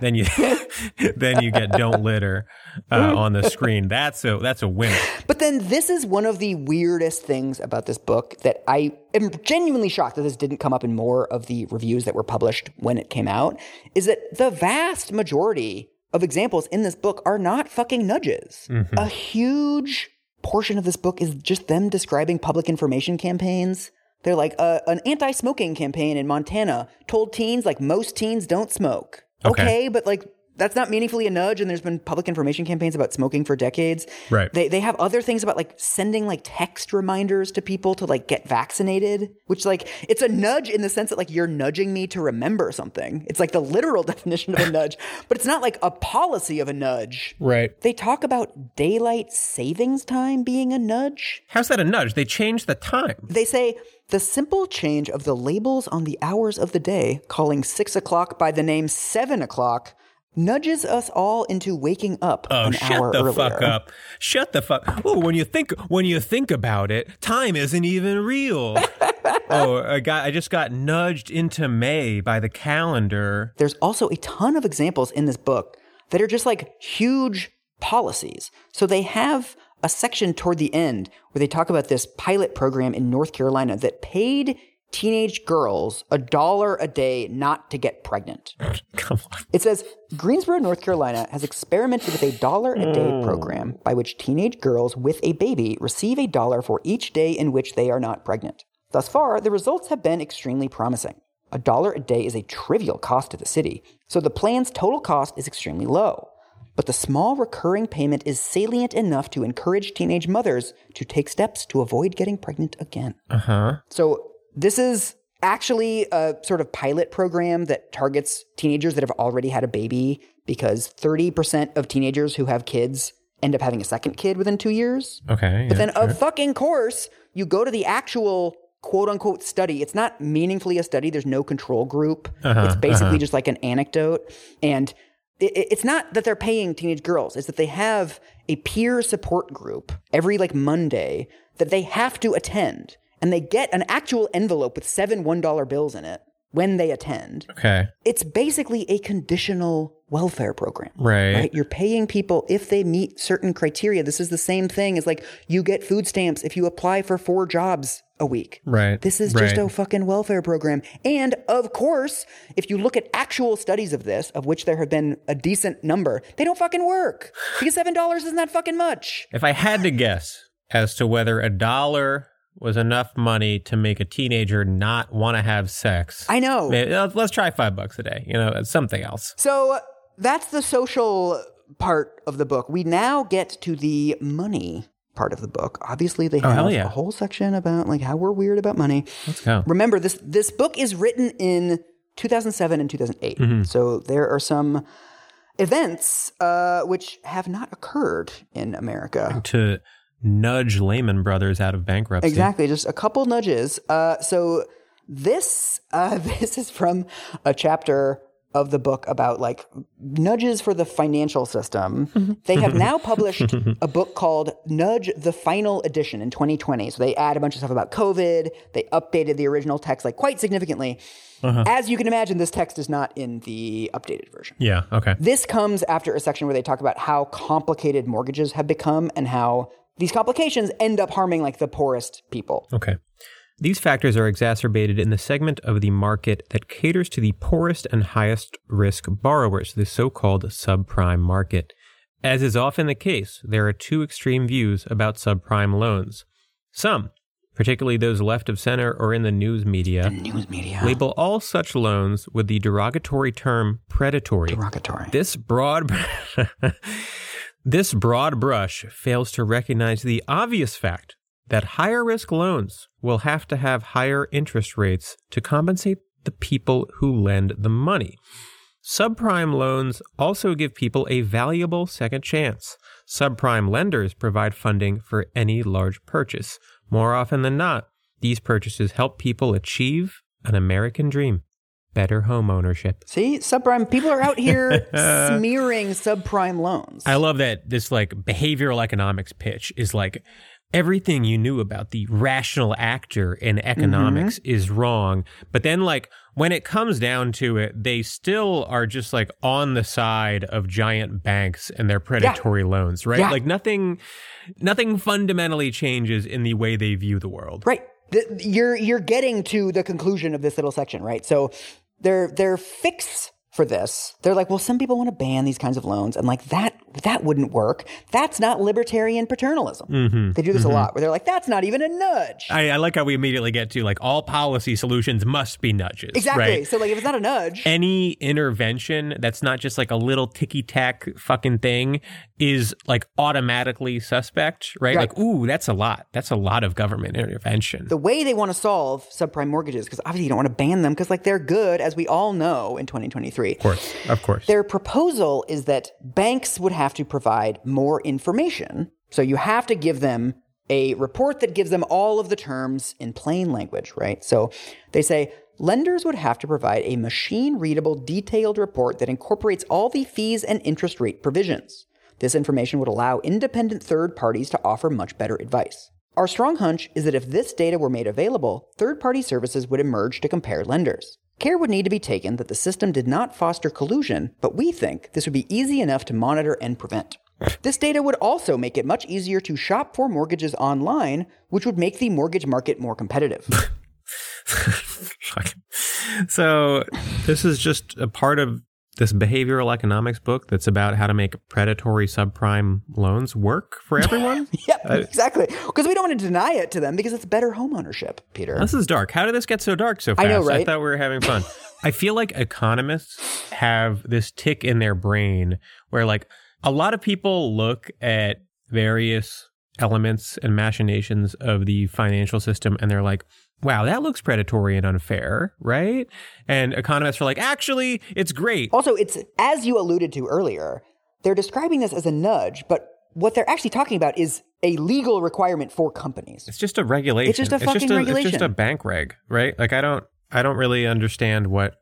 then you then you get don't litter uh, on the screen that's a that's a winner But then this is one of the weirdest things about this book that I am genuinely shocked that this didn't come up in more of the reviews that were published when it came out is that the vast majority of examples in this book are not fucking nudges. A huge portion of this book is just them describing public information campaigns. They're like uh, an anti-smoking campaign in Montana told teens like most teens don't smoke. Okay. okay but like that's not meaningfully a nudge and there's been public information campaigns about smoking for decades. Right. they, they have other things about like sending like text reminders to people to like get vaccinated which like it's a nudge in the sense that like you're nudging me to remember something. It's like the literal definition of a nudge but it's not like a policy of a nudge. Right. They talk about daylight savings time being a nudge. How's that a nudge? They change the time. They say the simple change of the labels on the hours of the day, calling six o'clock by the name seven o'clock, nudges us all into waking up Oh, shut the earlier. fuck up! Shut the fuck. Oh, when you think when you think about it, time isn't even real. oh, I got I just got nudged into May by the calendar. There's also a ton of examples in this book that are just like huge policies. So they have a section toward the end where they talk about this pilot program in North Carolina that paid teenage girls a dollar a day not to get pregnant. Come on. It says Greensboro, North Carolina has experimented with a dollar a day program by which teenage girls with a baby receive a dollar for each day in which they are not pregnant. Thus far, the results have been extremely promising. A dollar a day is a trivial cost to the city, so the plan's total cost is extremely low. But the small recurring payment is salient enough to encourage teenage mothers to take steps to avoid getting pregnant again. Uh huh. So this is actually a sort of pilot program that targets teenagers that have already had a baby because 30% of teenagers who have kids end up having a second kid within two years. Okay. But yeah, then, sure. of fucking course, you go to the actual quote unquote study. It's not meaningfully a study, there's no control group. Uh-huh, it's basically just like an anecdote. And it, it- it's not that they're paying teenage girls, it's that they have a peer support group every like Monday that they have to attend. And they get an actual envelope with seven $1 bills in it when they attend. okay. It's basically a conditional welfare program. Right. Right? You're paying people if they meet certain criteria. This is the same thing as like you get food stamps if you apply for four jobs a week. Right. This is just right. a fucking welfare program. And of course, if you look at actual studies of this, of which there have been a decent number, they don't fucking work. Because $7 isn't that fucking much. If I had to guess as to whether a dollar was enough money to make a teenager not want to have sex, I know. maybe- let's let's try five bucks a day. You know, something else. So that's the social part of the book. We now get to the money part of the book. Obviously, they Oh, have hell yeah. a whole section about like how we're weird about money. Let's go. Remember this this book is written in 2007 and 2008. Mm-hmm. So there are some events uh, which have not occurred in America. To nudge Lehman Brothers out of bankruptcy. Exactly, just a couple nudges. Uh, so this uh, this is from a chapter of the book about like nudges for the financial system. they have now published a book called Nudge the Final Edition in 2020. So they add a bunch of stuff about COVID. They updated the original text like quite significantly. As you can imagine, this text is not in the updated version. Yeah. Okay. This comes after a section where they talk about how complicated mortgages have become and how these complications end up harming like the poorest people. Okay. These factors are exacerbated in the segment of the market that caters to the poorest and highest risk borrowers, the so called subprime market. As is often the case, there are two extreme views about subprime loans. Some, particularly those left of center or in the news media, News media. label all such loans with the derogatory term predatory. Derogatory. This broad This broad brush fails to recognize the obvious fact that higher risk loans will have to have higher interest rates to compensate the people who lend the money. Subprime loans also give people a valuable second chance. Subprime lenders provide funding for any large purchase. More often than not, these purchases help people achieve an American dream. Better home ownership. See, subprime people are out here smearing subprime loans. I love that this like behavioral economics pitch is like everything you knew about the rational actor in economics Mm-hmm. is wrong. But then like when it comes down to it, they still are just like on the side of giant banks and their predatory loans, right? Yeah. Like nothing nothing fundamentally changes in the way they view the world. Right. The, you're you're getting to the conclusion of this little section, right? So their their fix for this, they're like, well, some people want to ban these kinds of loans, and like that that wouldn't work. That's not libertarian paternalism. Mm-hmm. They do this a mm-hmm. lot, where they're like, that's not even a nudge. I, I like how we immediately get to like all policy solutions must be nudges. exactly. Right? So like, if it's not a nudge, any intervention that's not just like a little ticky tack fucking thing is like automatically suspect, right? Right. Like, ooh, that's a lot. That's a lot of government intervention. the way they want to solve subprime mortgages, because obviously you don't want to ban them, because like they're good, as we all know in 2023. Of course, of course. Their proposal is that banks would have to provide more information. So you have to give them a report that gives them all of the terms in plain language, right? So they say lenders would have to provide a machine readable, detailed report that incorporates all the fees and interest rate provisions. This information would allow independent third parties to offer much better advice. Our strong hunch is that if this data were made available, third party services would emerge to compare lenders. Care would need to be taken that the system did not foster collusion, but we think this would be easy enough to monitor and prevent. This data would also make it much easier to shop for mortgages online, which would make the mortgage market more competitive. so this is just a part of this behavioral economics book that's about how to make predatory subprime loans work for everyone. yeah, exactly. Because we don't want to deny it to them because it's better homeownership, Peter. This is dark. How did this get so dark so fast? I know, right? I thought we were having fun. I feel like economists have this tic in their brain where, like, a lot of people look at various elements and machinations of the financial system and they're like, wow, that looks predatory and unfair, right? And economists are like, actually, it's great. Also, it's as you alluded to earlier, they're describing this as a nudge, but what they're actually talking about is a legal requirement for companies. It's just a regulation. It's just a fucking a, It's just a bank reg, right? Like I don't, I don't really understand what.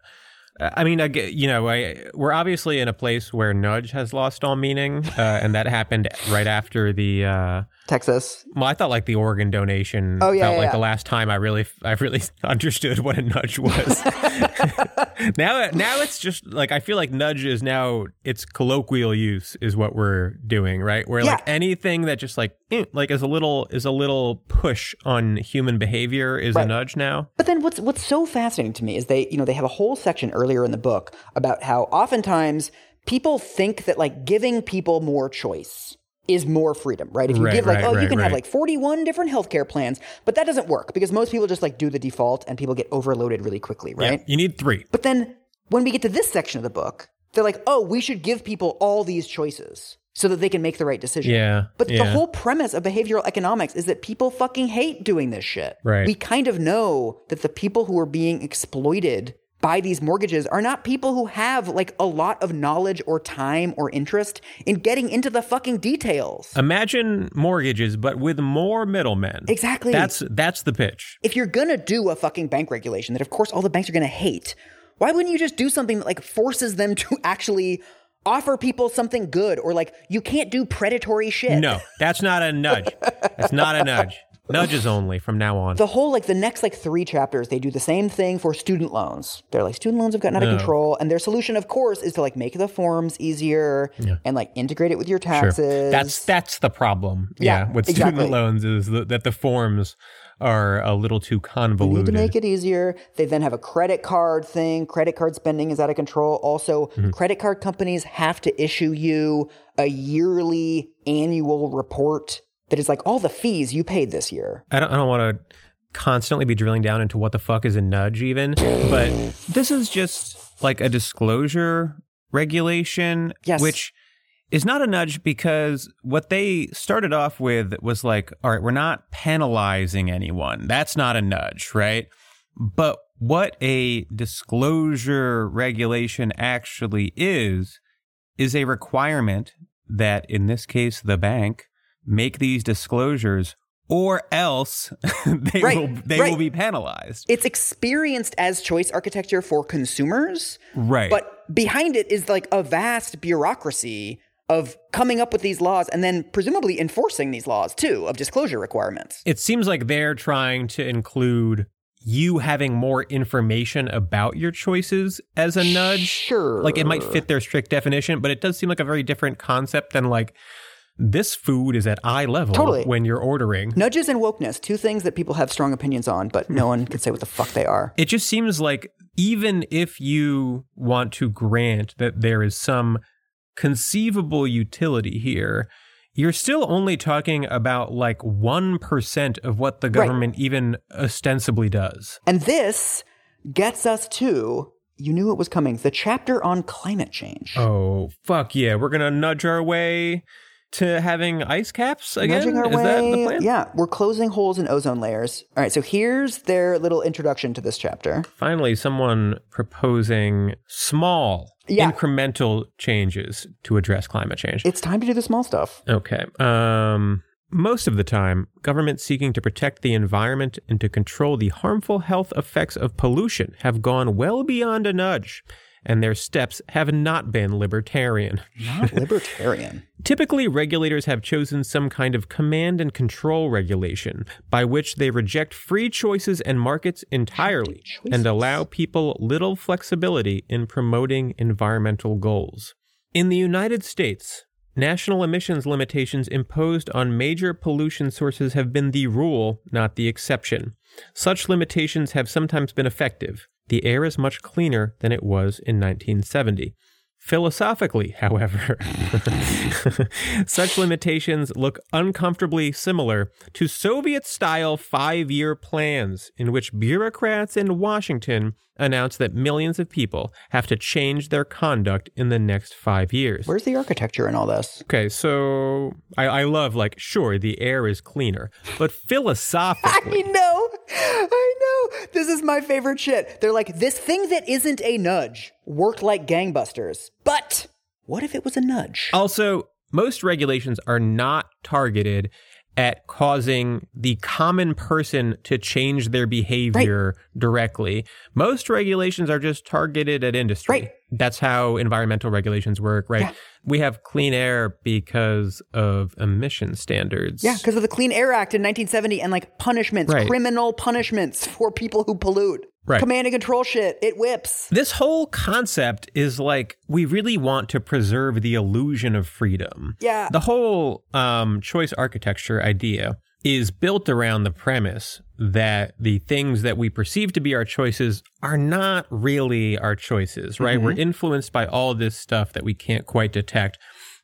I mean, I you know, I, we're obviously in a place where nudge has lost all meaning, uh, and that happened right after the. Uh, Texas. well, I thought like the organ donation Oh, yeah, felt yeah, like yeah. the last time I really, I really understood what a nudge was. now, now it's just like I feel like nudge is now its colloquial use is what we're doing, right? Where like anything that just like eh, like is a little is a little push on human behavior is a nudge now. But then what's what's so fascinating to me is they, you know, they have a whole section earlier in the book about how oftentimes people think that like giving people more choice is more freedom, right? If you Right, give like, right, oh, you right, can have like 41 different healthcare plans, but that doesn't work because most people just like do the default and people get overloaded really quickly, right? You need three. But then when we get to this section of the book, they're like, oh, we should give people all these choices so that they can make the right decision. Yeah, But the whole premise of behavioral economics is that people fucking hate doing this shit. Right. We kind of know that the people who are being exploited by these mortgages are not people who have like a lot of knowledge or time or interest in getting into the fucking details. Imagine mortgages, but with more middlemen. Exactly. That's that's the pitch. if you're gonna do a fucking bank regulation that of course all the banks are gonna hate, why wouldn't you just do something that like forces them to actually offer people something good or like you can't do predatory shit? No, that's not a nudge. That's not a nudge. Nudges only from now on. The whole like the next like three chapters, they do the same thing for student loans. They're like student loans have gotten out of control, and their solution, of course, is to like make the forms easier and like integrate it with your Sure. taxes. That's that's the problem. Yeah, Yeah, with student loans is the, that the forms are a little too convoluted. They need to make it easier. They then have a credit card thing. Credit card spending is out of control. Also, Mm-hmm. credit card companies have to issue you a yearly annual report that is like all the fees you paid this year. I don't, I don't want to constantly be drilling down into what the fuck is a nudge, even, but this is just like a disclosure regulation, Yes. which is not a nudge because what they started off with was like, all right, we're not penalizing anyone. That's not a nudge, right? But what a disclosure regulation actually is, is a requirement that in this case, the bank make these disclosures or else they Right, will they right. will be penalized. It's experienced as choice architecture for consumers, Right. but behind it is like a vast bureaucracy of coming up with these laws and then presumably enforcing these laws too of disclosure requirements. it seems like they're trying to include you having more information about your choices as a nudge. Sure. Like it might fit their strict definition, but it does seem like a very different concept than like this food is at eye level Totally. when you're ordering. Nudges and wokeness, two things that people have strong opinions on, but no one can say what the fuck they are. It just seems like even if you want to grant that there is some conceivable utility here, you're still only talking about like 1% of what the government even ostensibly does. And this gets us to you knew it was coming the chapter on climate change. Oh, fuck yeah. We're going to nudge our way to having ice caps again? Is that the plan? Yeah, we're closing holes in ozone layers. All right, so here's their little introduction to this chapter. Finally, someone proposing small, Yeah. incremental changes to address climate change. It's time to do the small stuff. Okay. Um, most of the time, governments seeking to protect the environment and to control the harmful health effects of pollution have gone well beyond a nudge, and their steps have not been libertarian. Not libertarian. Typically, regulators have chosen some kind of command and control regulation by which they reject free choices and markets entirely and allow people little flexibility in promoting environmental goals. In the United States, national emissions limitations imposed on major pollution sources have been the rule, not the exception. Such limitations have sometimes been effective. The air is much cleaner than it was in 1970. Philosophically, however, such limitations look uncomfortably similar to Soviet style five year plans in which bureaucrats in Washington announce that millions of people have to change their conduct in the next five years. Where's the architecture in all this? Okay, so I, I love, like, sure, the air is cleaner, but philosophically. I know. I know. This is my favorite shit. They're like, this thing that isn't a nudge worked like gangbusters. But what if it was a nudge? Also, most regulations are not targeted at causing the common person to change their behavior directly. Most regulations are just targeted at industry. Right. That's how environmental regulations work, right? Yeah. We have clean air because of emission standards. Yeah, because of the Clean Air Act in 1970 and like punishments, Right. criminal punishments for people who pollute. Right. Command and control shit. It whips. This whole concept is like we really want to preserve the illusion of freedom. Yeah. The whole um, choice architecture idea is built around the premise that the things that we perceive to be our choices are not really our choices, right? We're mm-hmm. influenced by all this stuff that we can't quite detect.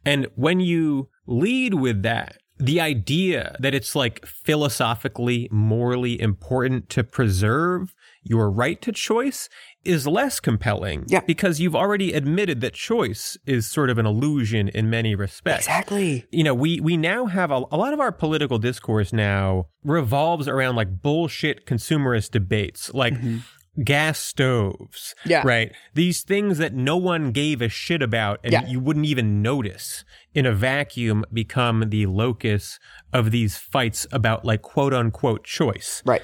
And when you lead with that, the idea that it's like philosophically, morally important to preserve your right to choice is less compelling. Yeah. Because you've already admitted that choice is sort of an illusion in many respects Exactly. you know, we we now have a, a lot of our political discourse now revolves around like bullshit consumerist debates, like mm-hmm. gas stoves, Yeah. right? These things that no one gave a shit about and Yeah. you wouldn't even notice in a vacuum become the locus of these fights about like quote unquote choice Right.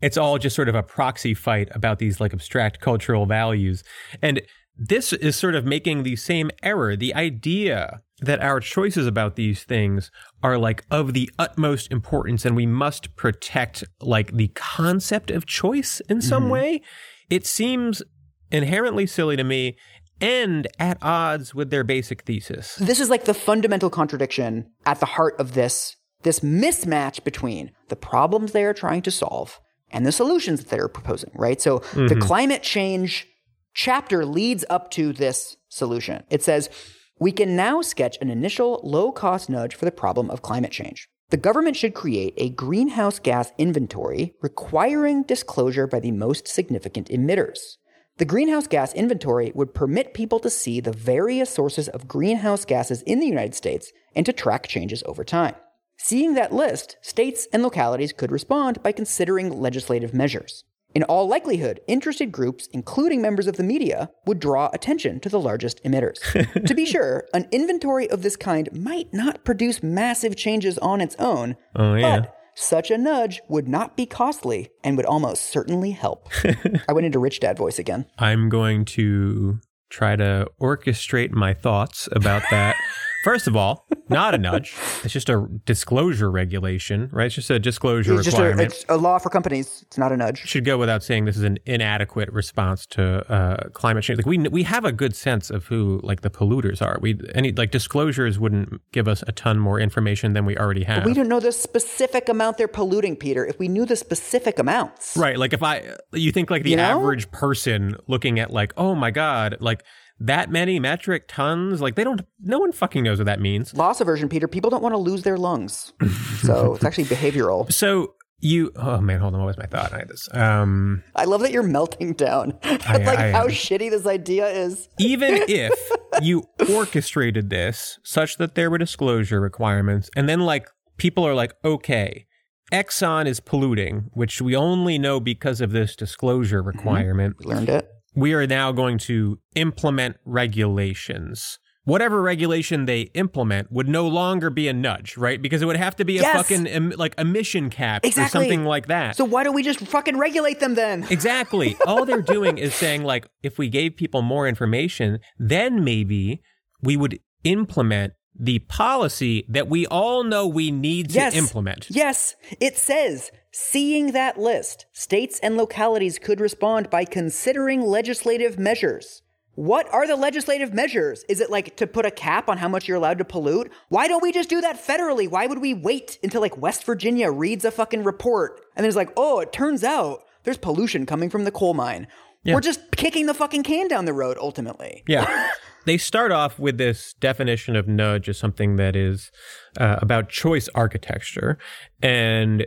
It's all just sort of a proxy fight about these like abstract cultural values. And this is sort of making the same error. The idea that our choices about these things are like of the utmost importance and we must protect like the concept of choice in some mm-hmm. way. It seems inherently silly to me and at odds with their basic thesis. This is like the fundamental contradiction at the heart of this this mismatch between the problems they are trying to solve and the solutions that they're proposing, right? So the mm-hmm. climate change chapter leads up to this solution. It says, we can now sketch an initial low cost nudge for the problem of climate change. The government should create a greenhouse gas inventory requiring disclosure by the most significant emitters. The greenhouse gas inventory would permit people to see the various sources of greenhouse gases in the United States and to track changes over time. Seeing that list, states and localities could respond by considering legislative measures. In all likelihood, interested groups, including members of the media, would draw attention to the largest emitters. to be sure, an inventory of this kind might not produce massive changes on its own, Oh, yeah. but such a nudge would not be costly and would almost certainly help. I went into rich dad voice again. I'm going to try to orchestrate my thoughts about that. First of all, not a nudge. It's just a disclosure regulation, right? It's just a disclosure It's just a, it's a law for companies. It's not a nudge. should go without saying this is an inadequate response to uh, climate change. Like we we have a good sense of who like the polluters are. We any like disclosures wouldn't give us a ton more information than we already have. We don't know the specific amount they're polluting, Peter. If we knew the specific amounts. Right. Like if I, you think like the You know? average person looking at like, oh my God, like that many metric tons, like they don't, no one fucking knows what that means. Loss aversion, Peter. People don't want to lose their lungs. so it's actually behavioral. So you, oh man, hold on. What was my thought? I had this. Um, I love that you're melting down. like I how am. shitty this idea is. even if you orchestrated this such that there were disclosure requirements, and then like people are like, okay, Exxon is polluting, which we only know because of this disclosure requirement. We learned it. We are now going to implement regulations. Whatever regulation they implement would no longer be a nudge, right? Because it would have to be a Yes. fucking em- like emission cap or something like that. So why don't we just fucking regulate them then? exactly. All they're doing is saying like if we gave people more information, then maybe we would implement the policy that we all know we need to Yes. implement. Yes, it says, seeing that list, states and localities could respond by considering legislative measures. What are the legislative measures? Is it like to put a cap on how much you're allowed to pollute? Why don't we just do that federally? Why would we wait until like West Virginia reads a fucking report and then it's like, oh, it turns out there's pollution coming from the coal mine? We're just kicking the fucking can down the road ultimately. Yeah. they start off with this definition of nudge as something that is uh, about choice architecture. And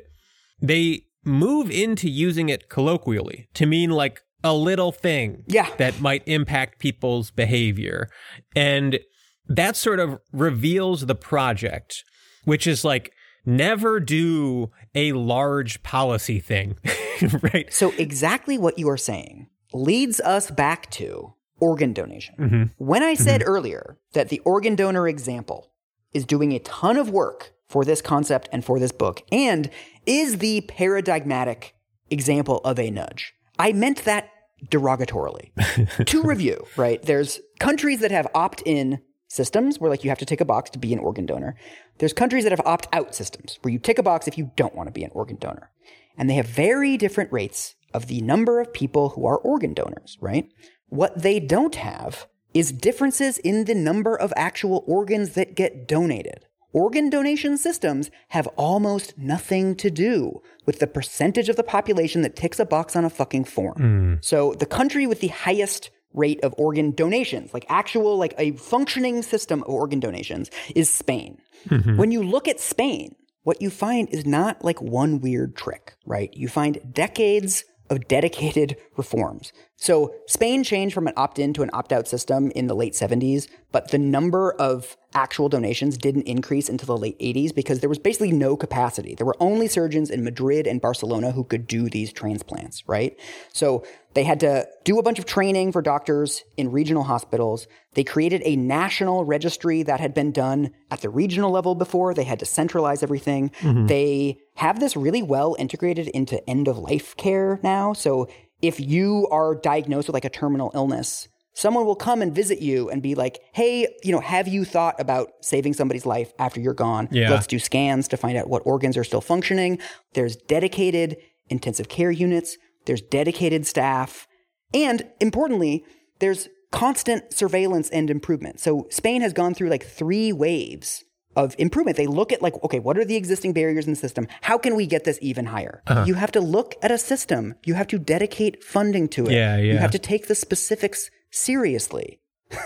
they move into using it colloquially to mean like a little thing Yeah. that might impact people's behavior. And that sort of reveals the project, which is like, never do a large policy thing, right? So, exactly what you are saying leads us back to organ donation. Mm-hmm. When I said mm-hmm. earlier that the organ donor example is doing a ton of work for this concept and for this book and is the paradigmatic example of a nudge, I meant that derogatorily. to review, right? There's countries that have opt in systems where like you have to tick a box to be an organ donor. There's countries that have opt out systems where you tick a box if you don't want to be an organ donor. And they have very different rates of the number of people who are organ donors, right? What they don't have is differences in the number of actual organs that get donated. Organ donation systems have almost nothing to do with the percentage of the population that ticks a box on a fucking form. Hmm. So the country with the highest rate of organ donations, like actual, like a functioning system of organ donations, is Spain. Mm-hmm. When you look at Spain, what you find is not like one weird trick, right? You find decades of dedicated reforms. So Spain changed from an opt-in to an opt-out system in the late 70s, but the number of actual donations didn't increase until the late 80s because there was basically no capacity. There were only surgeons in Madrid and Barcelona who could do these transplants, right? So they had to do a bunch of training for doctors in regional hospitals. They created a national registry that had been done at the regional level before. They had to centralize everything. Mm-hmm. They have this really well integrated into end of life care now. So if you are diagnosed with like a terminal illness, someone will come and visit you and be like, hey, you know, have you thought about saving somebody's life after you're gone? Yeah. Let's do scans to find out what organs are still functioning. There's dedicated intensive care units, there's dedicated staff, and importantly, there's constant surveillance and improvement. So Spain has gone through like three waves of improvement. They look at like, okay, what are the existing barriers in the system? How can we get this even higher? You have to look at a system. You have to dedicate funding to it. Yeah, yeah. You have to take the specifics seriously.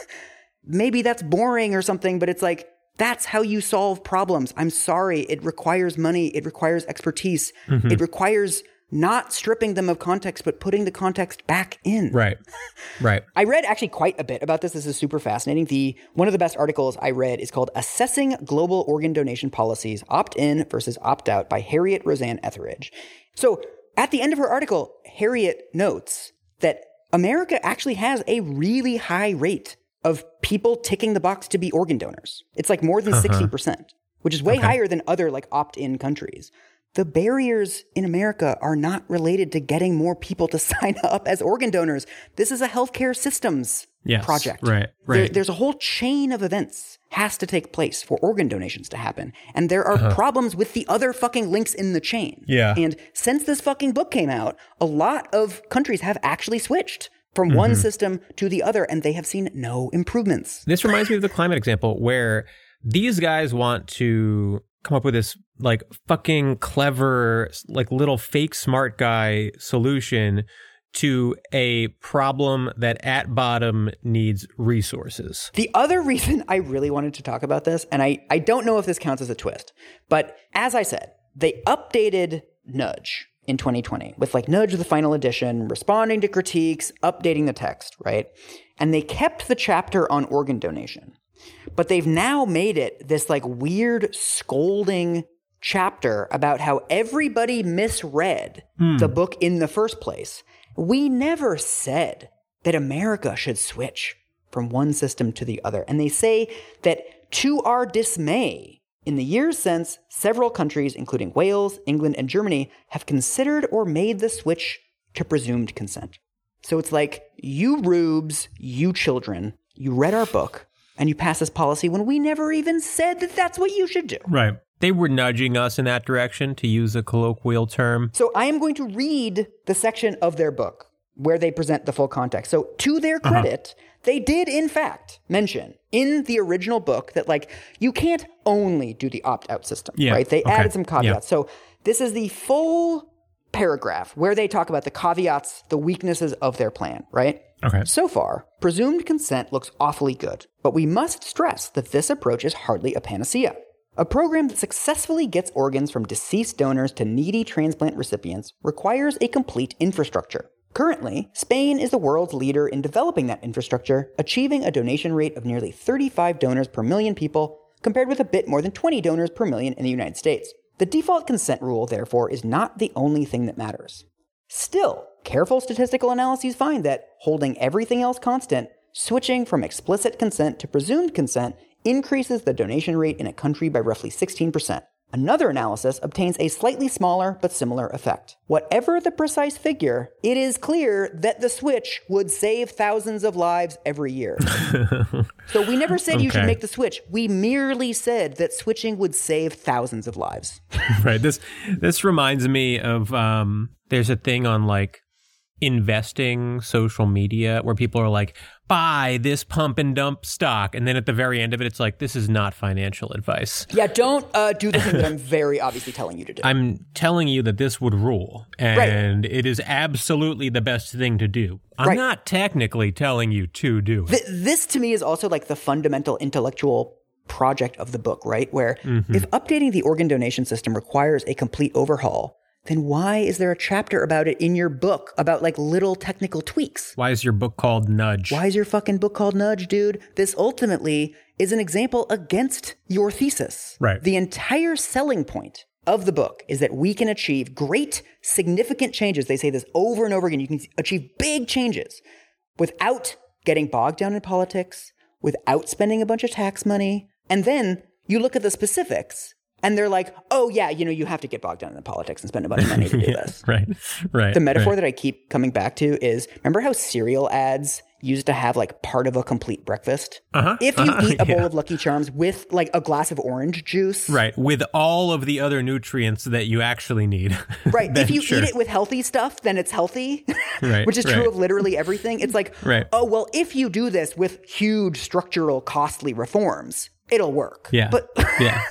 Maybe that's boring or something, but it's like, that's how you solve problems. I'm sorry. It requires money. It requires expertise. Mm-hmm. It requires not stripping them of context, but putting the context back in. Right. Right. I read actually quite a bit about this. This is super fascinating. The one of the best articles I read is called "Assessing Global Organ Donation Policies: Opt-in versus Opt-out" by Harriet Rosanne Etheredge. So, at the end of her article, Harriet notes that America actually has a really high rate of people ticking the box to be organ donors. It's like more than uh-huh. 60%, which is way higher than other like opt-in countries. The barriers in America are not related to getting more people to sign up as organ donors. This is a healthcare systems Yes, project. right, There- right. there's a whole chain of events has to take place for organ donations to happen. And there are Uh-huh. problems with the other fucking links in the chain. Yeah. And since this fucking book came out, a lot of countries have actually switched from one Mm-hmm. system to the other and they have seen no improvements. This reminds me of the climate example where these guys want to come up with this like fucking clever, like little fake smart guy solution to a problem that at bottom needs resources. The other reason I really wanted to talk about this, and I, I don't know if this counts as a twist, but as I said, they updated Nudge in 2020 with like Nudge the final edition, responding to critiques, updating the text, right? And they kept the chapter on organ donation. But they've now made it this like weird scolding chapter about how everybody misread hmm. the book in the first place. We never said that America should switch from one system to the other. And they say that to our dismay, in the years since, several countries, including Wales, England, and Germany, have considered or made the switch to presumed consent. So it's like, you rubes, you children, you read our book and you pass this policy when we never even said that that's what you should do. Right. They were nudging us in that direction, to use a colloquial term. So I am going to read the section of their book where they present the full context. So to their Uh-huh. credit, they did in fact mention in the original book that like you can't only do the opt-out system, Yeah, right? They okay, added some yeah. caveats. So this is the full paragraph where they talk about the caveats, the weaknesses of their plan, right? Okay. So far, presumed consent looks awfully good, but we must stress that this approach is hardly a panacea. A program that successfully gets organs from deceased donors to needy transplant recipients requires a complete infrastructure. Currently, Spain is the world's leader in developing that infrastructure, achieving a donation rate of nearly 35 donors per million people, compared with a bit more than 20 donors per million in the United States. The default consent rule, therefore, is not the only thing that matters. Still, careful statistical analyses find that, holding everything else constant, switching from explicit consent to presumed consent increases the donation rate in a country by roughly 16%. Another analysis obtains a slightly smaller but similar effect. Whatever the precise figure, it is clear that the switch would save thousands of lives every year. so we never said you should make the switch. We merely said that switching would save thousands of lives. right. This this reminds me of um there's a thing on like investing social media where people are like buy this pump and dump stock and then at the very end of it it's like this is not financial advice. Yeah, don't uh, do the thing that I'm very obviously telling you to do. I'm telling you that this would rule and it is absolutely the best thing to do. I'm Right. not technically telling you to do it. Th- this to me is also like the fundamental intellectual project of the book, right? Where if updating the organ donation system requires a complete overhaul, then why is there a chapter about it in your book about like little technical tweaks? Why is your book called Nudge? Why is your fucking book called Nudge, dude? This ultimately is an example against your thesis. Right. The entire selling point of the book is that we can achieve great, significant changes. They say this over and over again. You can achieve big changes without getting bogged down in politics, without spending a bunch of tax money. And then you look at the specifics and they're like, oh, yeah, you know, you have to get bogged down in the politics and spend a bunch of money to do this. Right. Right. The metaphor right. that I keep coming back to is remember how cereal ads used to have like part of a complete breakfast? Uh-huh, If you uh-huh, eat a bowl yeah. of Lucky Charms with like a glass of orange juice, Right, with all of the other nutrients that you actually need. right? If you sure. eat it with healthy stuff, then it's healthy, Right, which is right. true of literally everything. It's like, Right. oh, well, if you do this with huge structural, costly reforms, it'll work. Yeah. But yeah.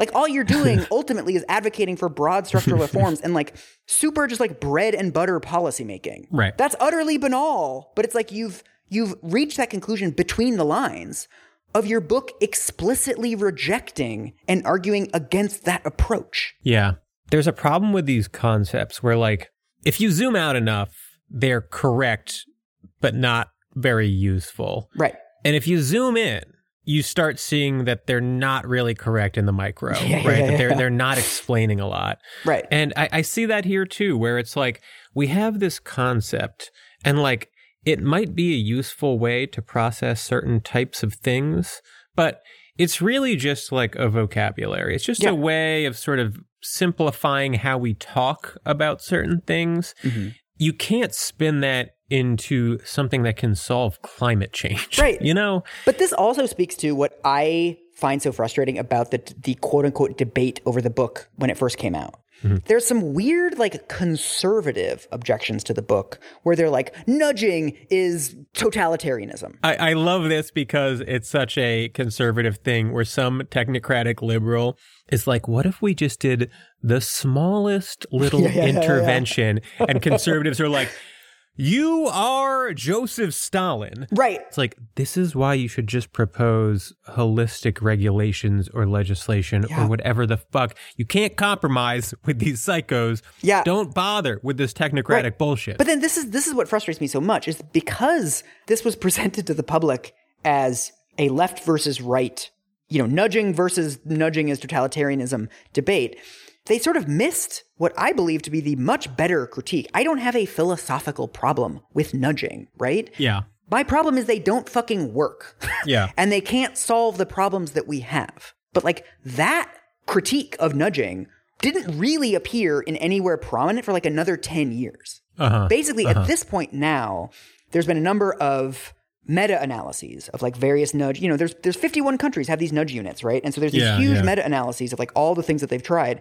Like all you're doing ultimately is advocating for broad structural reforms and like super just like bread and butter policymaking. Right. That's utterly banal, but it's like you've you've reached that conclusion between the lines of your book explicitly rejecting and arguing against that approach. Yeah. There's a problem with these concepts where, like, if you zoom out enough, they're correct, but not very useful. Right. And if you zoom in, you start seeing that they're not really correct in the micro, Yeah, right? yeah, that they're they're not explaining a lot. Right. And I, I see that here too, where it's like we have this concept, and like it might be a useful way to process certain types of things, but it's really just like a vocabulary. It's just a way of sort of simplifying how we talk about certain things, mm-hmm. You can't spin that into something that can solve climate change. Right. You know? But this also speaks to what I find so frustrating about the the quote unquote debate over the book when it first came out. Mm-hmm. There's some weird, like, conservative objections to the book where they're like, nudging is totalitarianism. I, I love this because it's such a conservative thing where some technocratic liberal is like, what if we just did the smallest little yeah, yeah, yeah. intervention? And conservatives are like, you are Joseph Stalin. Right. It's like, this is why you should just propose holistic regulations or legislation Yeah. or whatever the fuck. You can't compromise with these psychos. Yeah. Don't bother with this technocratic Right. bullshit. But then this is this is what frustrates me so much is because this was presented to the public as a left versus right, you know, nudging versus nudging as totalitarianism debate. They sort of missed what I believe to be the much better critique. I don't have a philosophical problem with nudging, right? yeah. My problem is they don't fucking work. Yeah. and they can't solve the problems that we have. But like that critique of nudging didn't really appear in anywhere prominent for like another 10 years. Uh-huh. Basically, at this point now, there's been a number of meta-analyses of like various nudge, you know, there's there's 51 countries have these nudge units, right? And so there's these Yeah, huge yeah. meta-analyses of like all the things that they've tried.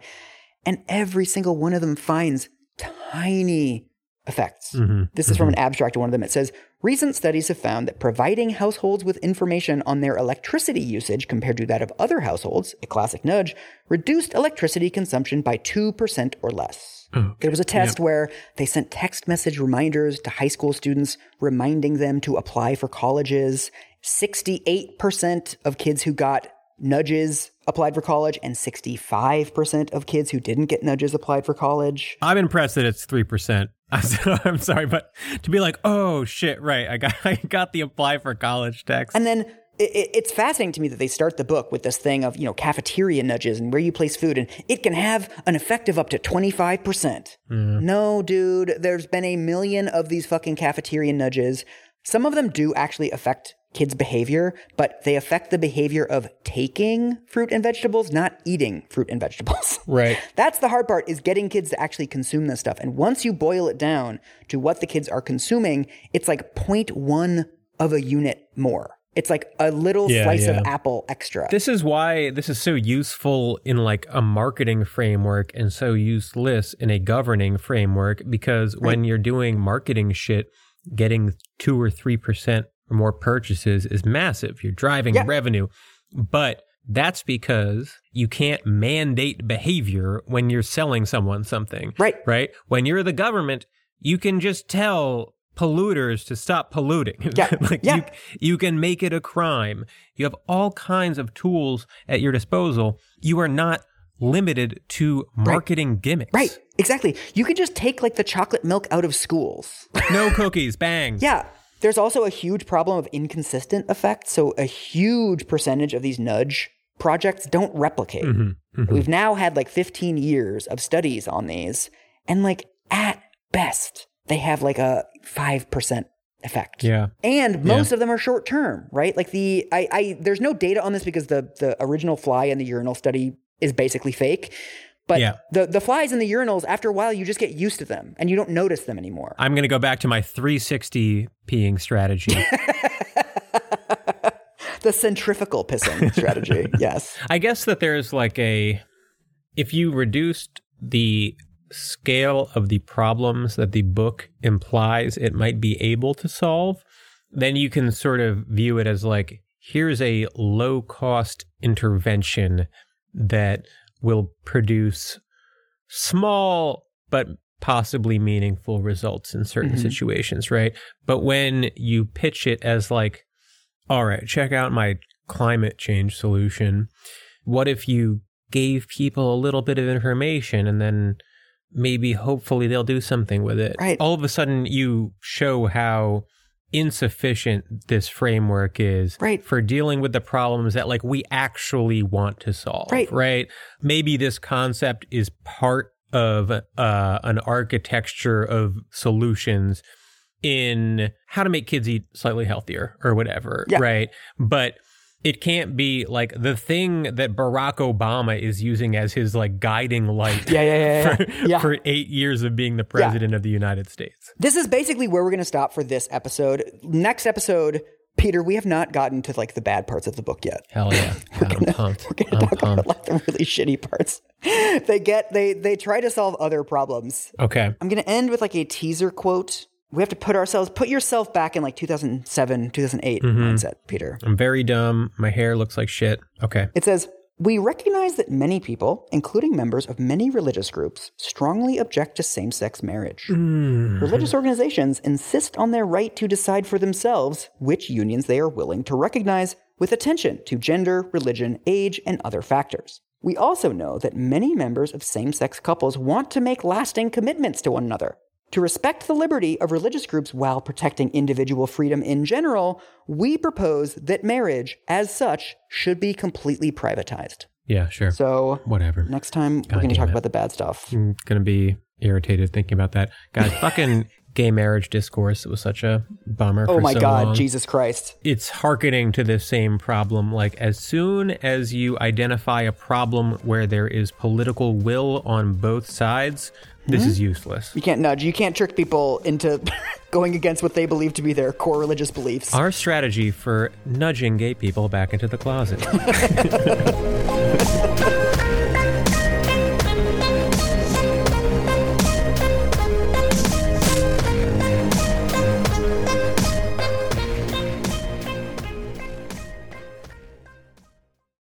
And every single one of them finds tiny effects. Mm-hmm. This is from an abstract to one of them. It says recent studies have found that providing households with information on their electricity usage compared to that of other households, a classic nudge, reduced electricity consumption by 2% or less. There was a test where they sent text message reminders to high school students reminding them to apply for colleges. 68% of kids who got nudges applied for college and 65% of kids who didn't get nudges applied for college. I'm impressed that it's three percent. I'm sorry, but to be like, oh shit, right? I got I got the apply for college text. And then it, it- it's fascinating to me that they start the book with this thing of, you know, cafeteria nudges and where you place food, and it can have an effect of up to 25%. No, dude, there's been a million of these fucking cafeteria nudges. Some of them do actually affect kids' behavior, but they affect the behavior of taking fruit and vegetables, not eating fruit and vegetables. Right. That's the hard part is getting kids to actually consume this stuff. And once you boil it down to what the kids are consuming, it's like 0.1 of a unit more. It's like a little Yeah, slice yeah. of apple extra. This is why this is so useful in like a marketing framework and so useless in a governing framework because when you're doing marketing shit, getting two or three percent or more purchases is massive. You're driving Yeah. revenue. But that's because you can't mandate behavior when you're selling someone something. Right. Right? When you're the government, you can just tell polluters to stop polluting. Yeah. like Yeah. you you can make it a crime. You have all kinds of tools at your disposal. You are not limited to marketing gimmicks. right. Exactly. You could just take like the chocolate milk out of schools. No cookies. Bang. Yeah. There's also a huge problem of inconsistent effects. So a huge percentage of these nudge projects don't replicate. Mm-hmm. Mm-hmm. We've now had like 15 years of studies on these, and like at best, they have like a 5% effect. Yeah. And most of them are short term, right? Like the I, I there's no data on this because the the original fly in the urinal study is basically fake. But Yeah. the the flies in the urinals, after a while, you just get used to them and you don't notice them anymore. I'm going to go back to my 360 peeing strategy. the centrifugal pissing strategy. Yes. I guess that there's like a if you reduced the scale of the problems that the book implies it might be able to solve, then you can sort of view it as like here's a low cost intervention that will produce small but possibly meaningful results in certain mm-hmm. situations, right? But when you pitch it as like all right, check out my climate change solution. What if you gave people a little bit of information and then maybe hopefully they'll do something with it? Right. All of a sudden, you show how insufficient this framework is Right. for dealing with the problems that like we actually want to solve Right. right maybe this concept is part of uh, an architecture of solutions in how to make kids eat slightly healthier or whatever, Yeah. right? But it can't be like the thing that Barack Obama is using as his like guiding light. Yeah, yeah, yeah, yeah. For, Yeah. for eight years of being the president of the United States. This is basically where we're going to stop for this episode. Next episode, Peter, we have not gotten to like the bad parts of the book yet. Hell yeah. God, I'm pumped. We're going to I'm talk pumped. about like the really shitty parts. They get they they try to solve other problems. Okay. I'm going to end with like a teaser quote. We have to put ourselves put yourself back in like 2007, 2008 Mm-hmm. mindset, Peter. I'm very dumb. My hair looks like shit. Okay. It says, We recognize that many people, including members of many religious groups, strongly object to same sex marriage. Religious organizations insist on their right to decide for themselves which unions they are willing to recognize with attention to gender, religion, age, and other factors. We also know that many members of same sex couples want to make lasting commitments to one another. To respect the liberty of religious groups while protecting individual freedom in general, we propose that marriage, as such, should be completely privatized. Yeah, sure. So, Whatever. next time we're going to talk it. about the bad stuff. I'm gonna be irritated thinking about that. God, fucking gay marriage discourse. It was such a bummer. Oh my so God, long. Jesus Christ. It's hearkening to the same problem. Like as soon as you identify a problem where there is political will on both sides, this Hmm? is useless. You can't nudge. You can't trick people into going against what they believe to be their core religious beliefs. Our strategy for nudging gay people back into the closet.